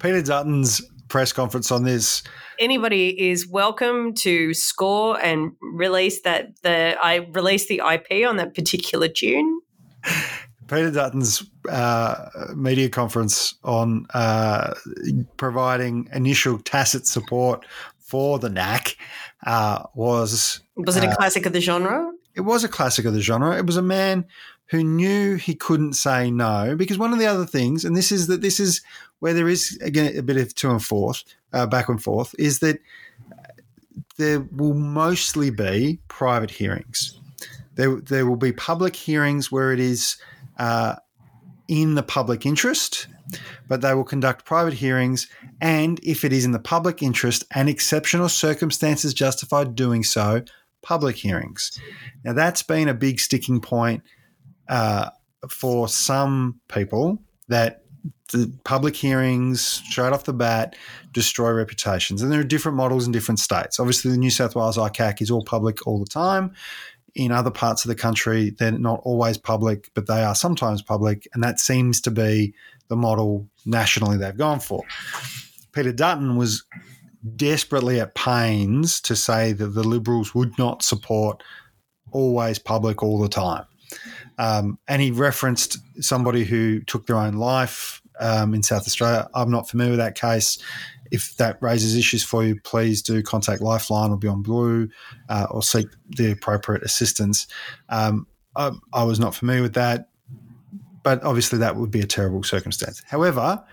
Peter Dutton's press conference on this anybody is welcome to score and release that the I released the IP on that particular tune. Peter Dutton's uh, media conference on uh, providing initial tacit support for the NACC uh, was. Was it a uh, classic of the genre? It was a classic of the genre. It was a man who knew he couldn't say no because one of the other things, and this is that this is where there is again a bit of to and forth, uh, back and forth, is that there will mostly be private hearings. There, there will be public hearings where it is uh, in the public interest but they will conduct private hearings and, if it is in the public interest and exceptional circumstances justified doing so, public hearings. Now, that's been a big sticking point uh, for some people that the public hearings straight off the bat destroy reputations. And there are different models in different states. Obviously, the New South Wales ICAC is all public all the time. In other parts of the country, they're not always public, but they are sometimes public. And that seems to be the model nationally they've gone for. Peter Dutton was desperately at pains to say that the Liberals would not support always public all the time. Um, and he referenced somebody who took their own life um, in South Australia. I'm not familiar with that case. If that raises issues for you, please do contact Lifeline or Beyond Blue uh, or seek the appropriate assistance. Um, I, I was not familiar with that, but obviously that would be a terrible circumstance. However,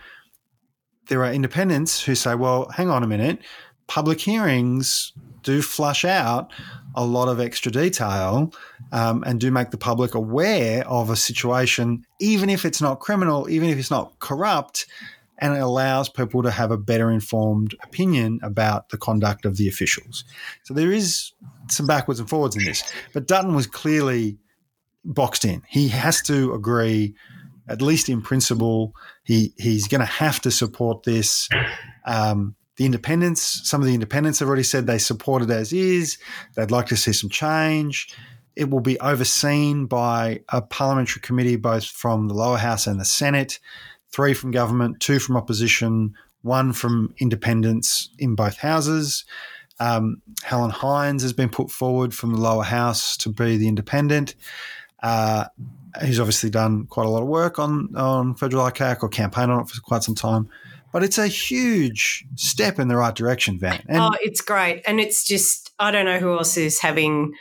there are independents who say, well, hang on a minute, public hearings do flush out a lot of extra detail um, and do make the public aware of a situation, even if it's not criminal, even if it's not corrupt, and it allows people to have a better informed opinion about the conduct of the officials. So there is some backwards and forwards in this. But Dutton was clearly boxed in. He has to agree, at least in principle, he, he's going to have to support this. Um, the independents, some of the independents have already said they support it as is. They'd like to see some change. It will be overseen by a parliamentary committee, both from the lower house and the Senate, three from government, two from opposition, one from independents in both houses. Um, Helen Haines has been put forward from the lower house to be the independent. Uh, he's obviously done quite a lot of work on on federal ICAC or campaign on it for quite some time but it's a huge step in the right direction, Van. And oh, it's great. And it's just, I don't know who else is having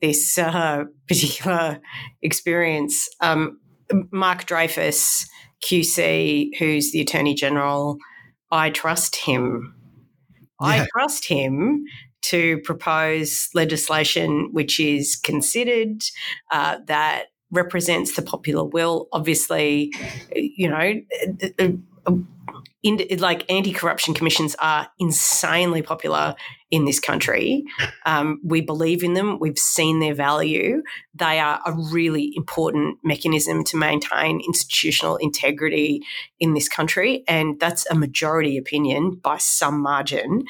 this uh, particular experience. Um, Mark Dreyfus, QC, who's the Attorney General, I trust him. Yeah. I trust him to propose legislation which is considered, uh, that represents the popular will. Obviously, you know, in, like anti-corruption commissions are insanely popular in this country. Um, we believe in them. We've seen their value. They are a really important mechanism to maintain institutional integrity in this country, and that's a majority opinion by some margin.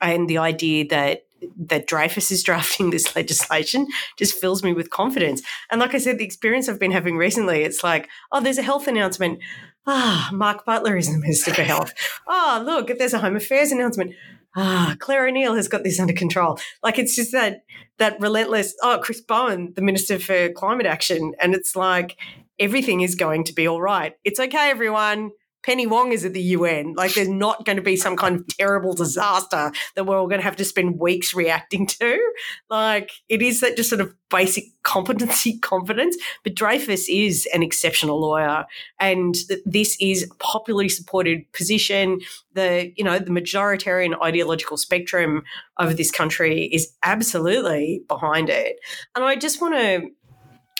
And the idea that that Dreyfus is drafting this legislation just fills me with confidence. And like I said, the experience I've been having recently, it's like, oh, there's a health announcement. Ah, Mark Butler is the Minister for Health. Oh, look, there's a Home Affairs announcement. Ah, Clare O'Neil has got this under control. Like it's just that that relentless. Oh, Chris Bowen, the Minister for Climate Action, and it's like everything is going to be all right. It's okay, everyone. Penny Wong is at the UN. Like, there's not going to be some kind of terrible disaster that we're all going to have to spend weeks reacting to. Like, it is that just sort of basic competency confidence. But Dreyfus is an exceptional lawyer, and this is a popularly supported position. The you know the majoritarian ideological spectrum of this country is absolutely behind it, and I just want to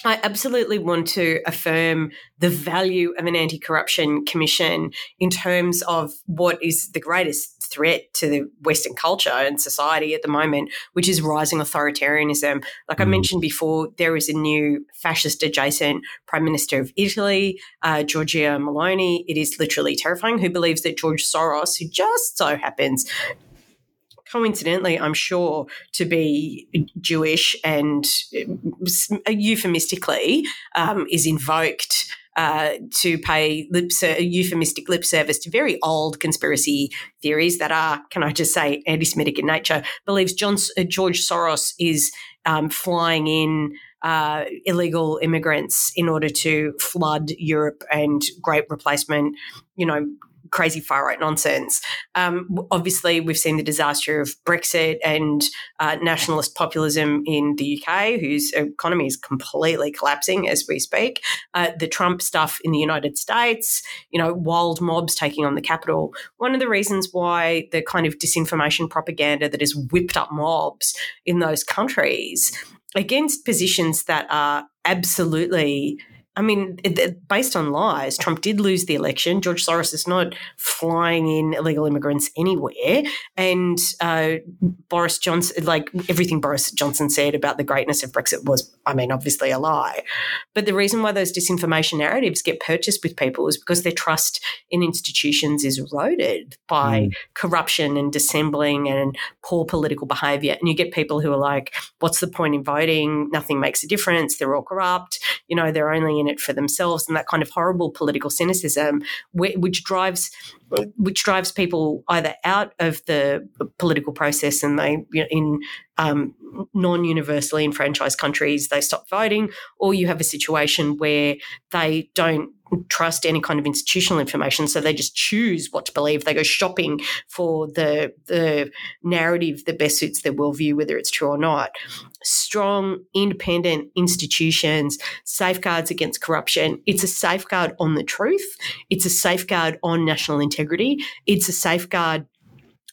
I absolutely want to affirm the value of an anti corruption commission in terms of what is the greatest threat to the Western culture and society at the moment, which is rising authoritarianism. Like mm. I mentioned before, there is a new fascist adjacent Prime Minister of Italy, uh, Giorgia Meloni. It is literally terrifying, who believes that George Soros, who just so happens coincidentally, I'm sure, to be Jewish and uh, euphemistically um, is invoked uh, to pay lip ser- euphemistic lip service to very old conspiracy theories that are, can I just say, anti-Semitic in nature. Believes John, uh, George Soros is um, flying in. Uh, illegal immigrants in order to flood Europe and great replacement, you know, crazy far right nonsense. Um, obviously, we've seen the disaster of Brexit and uh, nationalist populism in the UK, whose economy is completely collapsing as we speak. Uh, the Trump stuff in the United States, you know, wild mobs taking on the capital. One of the reasons why the kind of disinformation propaganda that has whipped up mobs in those countries against positions that are absolutely I mean, based on lies, Trump did lose the election. George Soros is not flying in illegal immigrants anywhere. And uh, Boris Johnson, like everything Boris Johnson said about the greatness of Brexit was, I mean, obviously a lie. But the reason why those disinformation narratives get purchased with people is because their trust in institutions is eroded by mm. corruption and dissembling and poor political behaviour. And you get people who are like, what's the point in voting? Nothing makes a difference. They're all corrupt. You know, they're only in it for themselves and that kind of horrible political cynicism, which drives which drives people either out of the political process and they you know, in um, non-universally enfranchised countries they stop voting, or you have a situation where they don't trust any kind of institutional information, so they just choose what to believe. They go shopping for the the narrative that best suits their worldview, whether it's true or not. Strong, independent institutions, safeguards against corruption. It's a safeguard on the truth. It's a safeguard on national integrity. It's a safeguard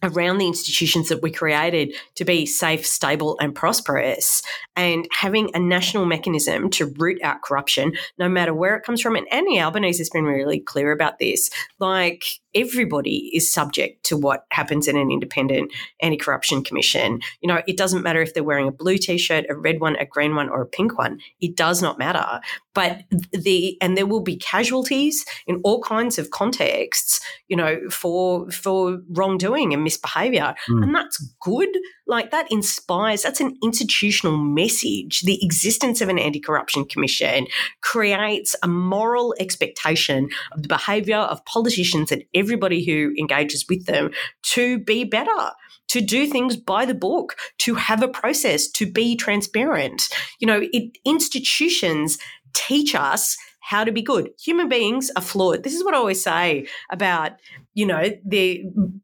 around the institutions that we created to be safe, stable, and prosperous, and having a national mechanism to root out corruption, no matter where it comes from. And Anthony Albanese has been really clear about this. Like, everybody is subject to what happens in an independent anti corruption commission. You know, it doesn't matter if they're wearing a blue t shirt, a red one, a green one, or a pink one. It does not matter. But the, and there will be casualties in all kinds of contexts, you know, for, for wrongdoing and misbehavior. Mm. And that's good. Like that inspires, that's an institutional message. The existence of an anti corruption commission creates a moral expectation of the behavior of politicians and everybody who engages with them to be better to do things by the book, to have a process, to be transparent. You know, it, institutions teach us how to be good. Human beings are flawed. This is what I always say about, you know,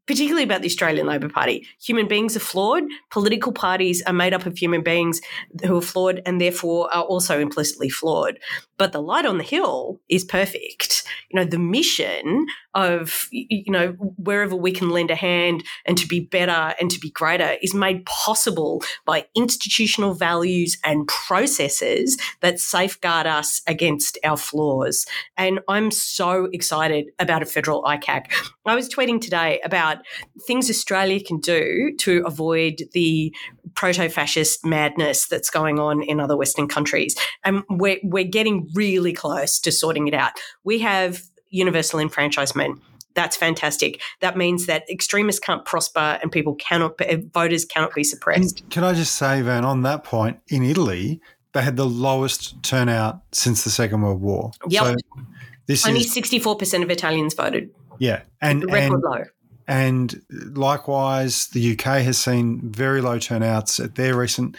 particularly about the Australian Labor Party. Human beings are flawed. Political parties are made up of human beings who are flawed and therefore are also implicitly flawed. But the light on the hill is perfect. You know, the mission of, you know, wherever we can lend a hand and to be better and to be greater is made possible by institutional values and processes that safeguard us against our flaws. And I'm so excited about a federal ICAC. I was tweeting today about things Australia can do to avoid the proto fascist madness that's going on in other Western countries. And we're, we're getting really close to sorting it out. We have universal enfranchisement. That's fantastic. That means that extremists can't prosper and people cannot, voters cannot be suppressed. And can I just say, Van, on that point, in Italy, they had the lowest turnout since the Second World War. Yep. So this Only sixty four percent of Italians voted. Yeah, and record and, low. And likewise, the UK has seen very low turnouts at their recent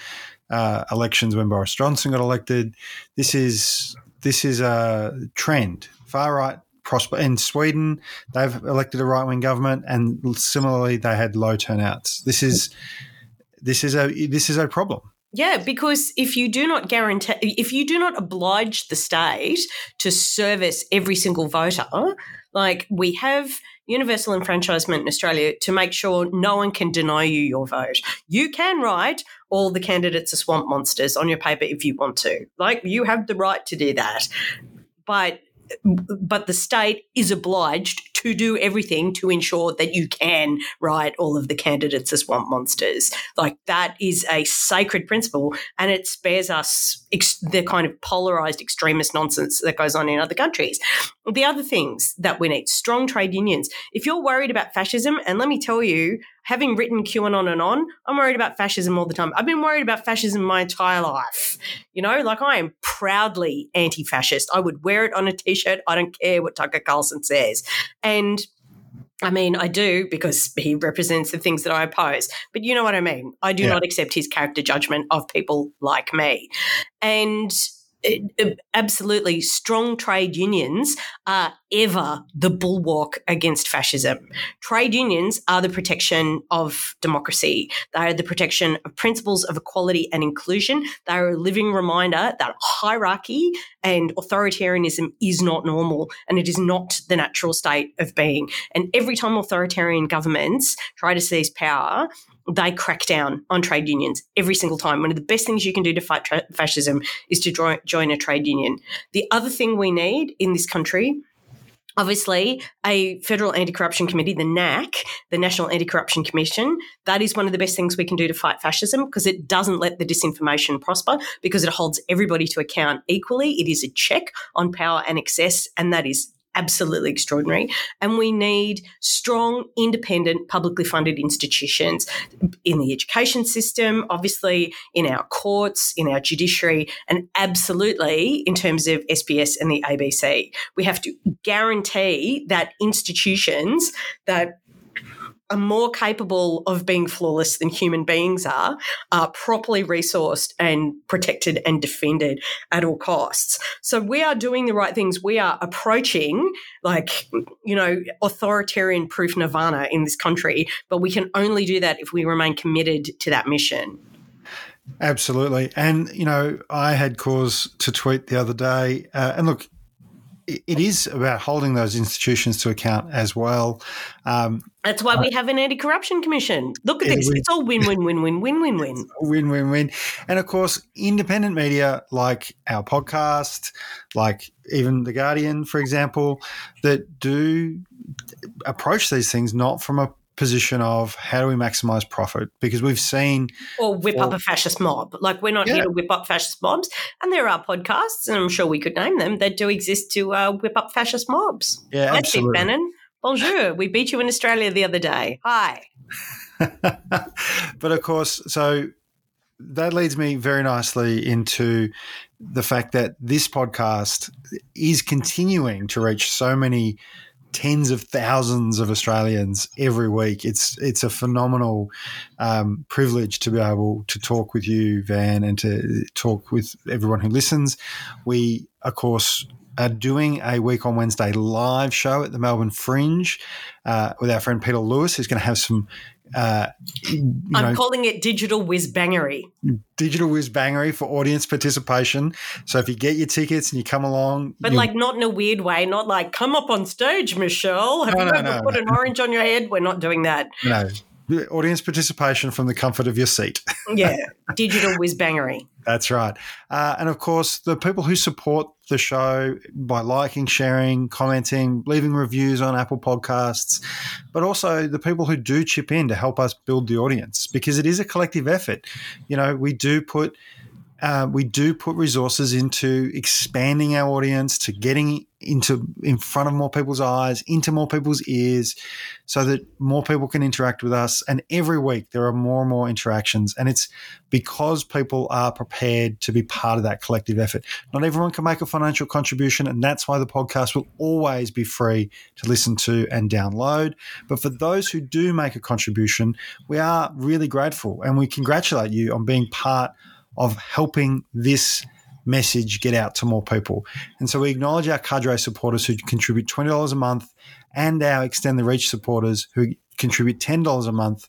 uh, elections when Boris Johnson got elected. This is this is a trend. Far right prosper in Sweden. They've elected a right wing government, and similarly, they had low turnouts. This is this is a this is a problem. Yeah, because if you do not guarantee, if you do not oblige the state to service every single voter, like we have universal enfranchisement in Australia to make sure no one can deny you your vote. You can write all the candidates are swamp monsters on your paper if you want to. Like you have the right to do that. But but the state is obliged to do everything to ensure that you can write all of the candidates as swamp monsters. Like that is a sacred principle, and it spares us ex- the kind of polarized extremist nonsense that goes on in other countries. The other things that we need strong trade unions. If you're worried about fascism, and let me tell you, having written QAnon and on, I'm worried about fascism all the time. I've been worried about fascism my entire life. You know, like I am proudly anti fascist. I would wear it on a t shirt. I don't care what Tucker Carlson says. And I mean, I do because he represents the things that I oppose. But you know what I mean. I do yeah. not accept his character judgment of people like me. And Uh, uh, absolutely strong trade unions are ever the bulwark against fascism. Trade unions are the protection of democracy. They are the protection of principles of equality and inclusion. They are a living reminder that hierarchy and authoritarianism is not normal and it is not the natural state of being. And every time authoritarian governments try to seize power, they crack down on trade unions every single time. One of the best things you can do to fight tra- fascism is to join, join a trade union. The other thing we need in this country Obviously, a federal anti corruption committee, the NACC, the National Anti Corruption Commission, that is one of the best things we can do to fight fascism because it doesn't let the disinformation prosper, because it holds everybody to account equally. It is a check on power and excess, and that is absolutely extraordinary. And we need strong, independent, publicly funded institutions in the education system, obviously in our courts, in our judiciary, and absolutely in terms of SBS and the ABC. We have to guarantee that institutions that are more capable of being flawless than human beings are, are properly resourced and protected and defended at all costs. So we are doing the right things. We are approaching like, you know, authoritarian proof nirvana in this country, but we can only do that if we remain committed to that mission. Absolutely. And, you know, I had cause to tweet the other day. Uh, and look, it is about holding those institutions to account as well. Um, That's why uh, we have an anti-corruption commission. Look at this; it's all win-win, win-win, win-win, win. Win-win-win, and of course, independent media like our podcast, like even the Guardian, for example, that do approach these things not from a position of how do we maximize profit? Because we've seen or whip up a fascist mob. Like we're not yeah. here to whip up fascist mobs. And there are podcasts and i'm sure we could name them that do exist to uh, whip up fascist mobs. Yeah that's absolutely. it bannon. Bonjour. We beat you in australia the other day. Hi. But of course so that leads me very nicely into the fact that this podcast is continuing to reach so many tens of thousands of Australians every week. It's it's a phenomenal um, privilege to be able to talk with you, Van, and to talk with everyone who listens. We, of course, are doing a week on Wednesday live show at the Melbourne Fringe uh, with our friend Peter Lewis, who's going to have some uh, I'm know, calling it digital whiz bangery. Digital whiz bangery for audience participation. So if you get your tickets and you come along, but like not in a weird way, not like come up on stage, Michelle. Have no, you no, ever no, put an orange on your head? We're not doing that. No, audience participation from the comfort of your seat. yeah, digital whiz bangery. That's right. Uh, and of course, the people who support the show by liking, sharing, commenting, leaving reviews on Apple Podcasts, but also the people who do chip in to help us build the audience because it is a collective effort. You know, we do put uh, we do put resources into expanding our audience, to getting into in front of more people's eyes, into more people's ears, so that more people can interact with us. And every week there are more and more interactions, and it's because people are prepared to be part of that collective effort. Not everyone can make a financial contribution, and that's why the podcast will always be free to listen to and download. But for those who do make a contribution, we are really grateful, and we congratulate you on being part of helping this message get out to more people. And so we acknowledge our cadre supporters who contribute $20 a month and our Extend the Reach supporters who contribute $10 a month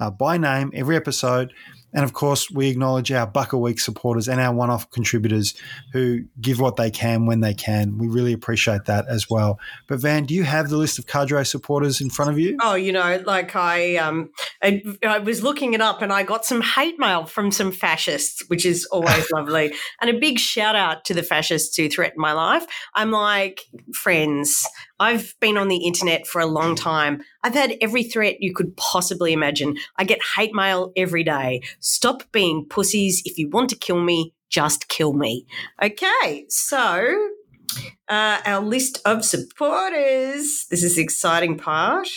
uh, by name every episode. And of course, we acknowledge our Buck a Week supporters and our one off contributors who give what they can when they can. We really appreciate that as well. But Van, do you have the list of cadre supporters in front of you? Oh, you know, like I, um, I, I was looking it up and I got some hate mail from some fascists, which is always lovely. And a big shout out to the fascists who threatened my life. I'm like, friends, I've been on the internet for a long time. I've had every threat you could possibly imagine. I get hate mail every day. Stop being pussies. If you want to kill me, just kill me. Okay, so uh, our list of supporters. This is the exciting part.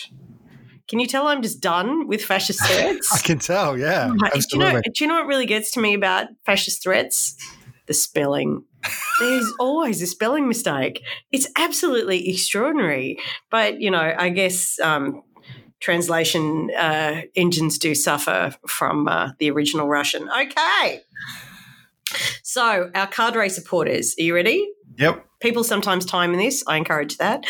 Can you tell I'm just done with fascist threats? I can tell, yeah. Do you, know, do you know what really gets to me about fascist threats? The spelling. There's always a spelling mistake. It's absolutely extraordinary. But, you know, I guess um, translation uh, engines do suffer from uh, the original Russian. Okay. So, our cadre supporters, are you ready? Yep. People sometimes time in this. I encourage that.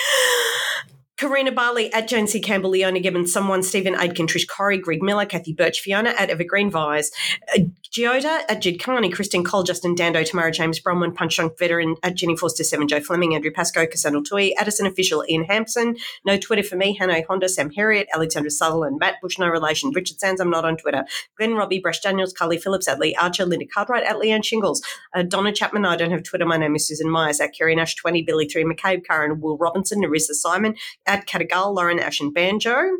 Karina Barley at Jane C. Campbell, Leona Gibbons, someone, Stephen Aitken, Trish Corey, Greg Miller, Kathy Birch, Fiona at Evergreen Vise, uh, Giota at Jed Carney, Kristen Cole, Justin Dando, Tamara James Bronwyn, Punch Drunk Veteran at Jenny Forster, Seven Joe Fleming, Andrew Pascoe, Cassandra Tui, Addison Official, Ian Hampson, No Twitter for me, Hannah Honda, Sam Harriet, Alexandra Sutherland, Matt Bush, No Relation, Richard Sands, I'm not on Twitter, Glenn Robbie, Brush Daniels, Carly Phillips, at Lee Archer, Linda Cartwright, at Leanne Shingles, uh, Donna Chapman, I don't have Twitter, my name is Susan Myers, at Kerry Nash 20, Billy 3, McCabe, Karen, Will Robinson, Narissa Simon, at Catagal, Lauren Ash and Banjo.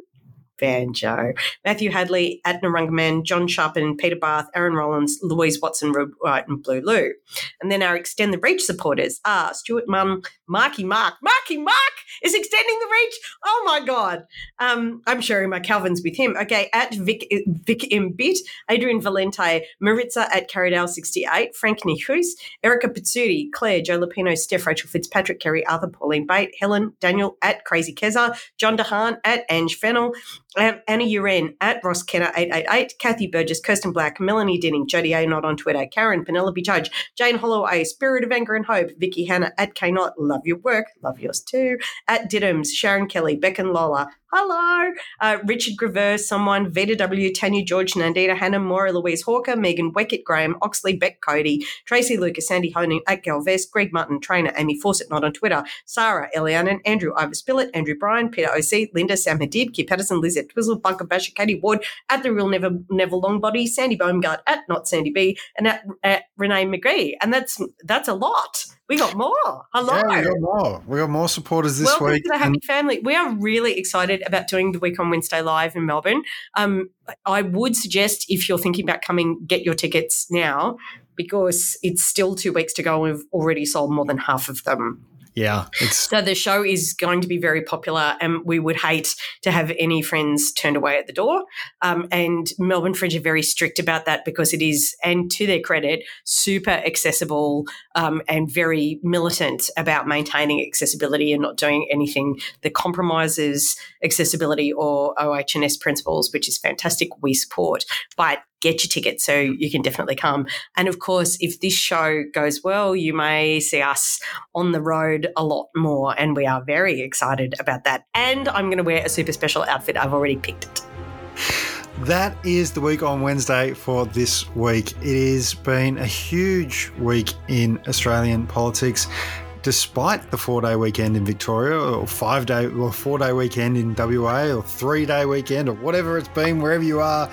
Banjo. Matthew Hadley, at Narungaman, John Sharpen, Peter Barth, Aaron Rollins, Louise Watson, Rob White, and Blue Lou. And then our Extend the Reach supporters are Stuart Munn, Marky Mark. Marky Mark is extending the reach. Oh my God. Um, I'm sharing my Calvins with him. Okay, at Vic, Vic M. Bit, Adrian Valente, Maritza at Carrydale68, Frank Nihus, Erica Pizzuti, Claire, Joe Lapino, Steph, Rachel Fitzpatrick, Kerry Arthur, Pauline Bate, Helen, Daniel at Crazy Keza, John DeHaan at Ange Fennel, um, Anna Uren at Ross Kenner 888, Kathy Burgess, Kirsten Black, Melanie Dinning, Jody A. Not on Twitter, Karen, Penelope Judge, Jane Holloway, Spirit of Anger and Hope, Vicky Hannah at K Not, love your work, love yours too, at Diddums, Sharon Kelly, Beck and Lola, hello. Uh, Richard Graver, someone, Vita W, Tanya George, Nandita Hannah, Maura Louise Hawker, Megan Weckett, Graham, Oxley, Beck Cody, Tracy Lucas, Sandy Honing, at Galvez, Greg Mutton, Trainer, Amy Fawcett, not on Twitter, Sarah, Elianan, Andrew Ivor Spillett, Andrew Bryan, Peter OC, Linda, Sam Hadid, Kip Patterson, Lizette Twizzle, Bunker Basher, Katie Ward, at The Real Never, Neville Longbody, Sandy Baumgart, at Not Sandy B, and at, at Renee McGee. And that's that's a lot. We got more. Hello. Yeah, we got more. We got more supporters this Welcome week. to the Happy Family. We are really excited about doing the week on Wednesday live in Melbourne. Um, I would suggest if you're thinking about coming, get your tickets now because it's still two weeks to go and we've already sold more than half of them. Yeah, So the show is going to be very popular, and we would hate to have any friends turned away at the door. Um, and Melbourne Fringe are very strict about that because it is, and to their credit, super accessible um, and very militant about maintaining accessibility and not doing anything that compromises accessibility or OHS principles, which is fantastic. We support, but get your tickets so you can definitely come. And of course, if this show goes well, you may see us on the road a lot more. And we are very excited about that. And I'm going to wear a super special outfit. I've already picked it. That is the week on Wednesday for this week. It has been a huge week in Australian politics. Despite the four day weekend in Victoria, or five day, or four day weekend in WA, or three day weekend, or whatever it's been, wherever you are,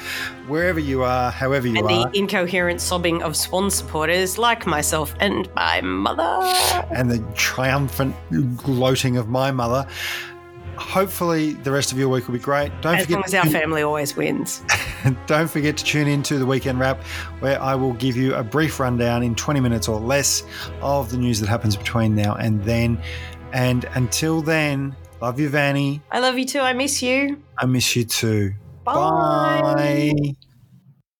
wherever you are, however you And are, And the incoherent sobbing of Swan supporters like myself and my mother. and the triumphant gloating of my mother. Hopefully, the rest of your week will be great. Don't As forget long as our family always wins. Don't forget to tune in to the weekend wrap, where I will give you a brief rundown in 20 minutes or less of the news that happens between now and then. And until then, love you, Vanny. I love you too. I miss you. I miss you too. Bye. Bye.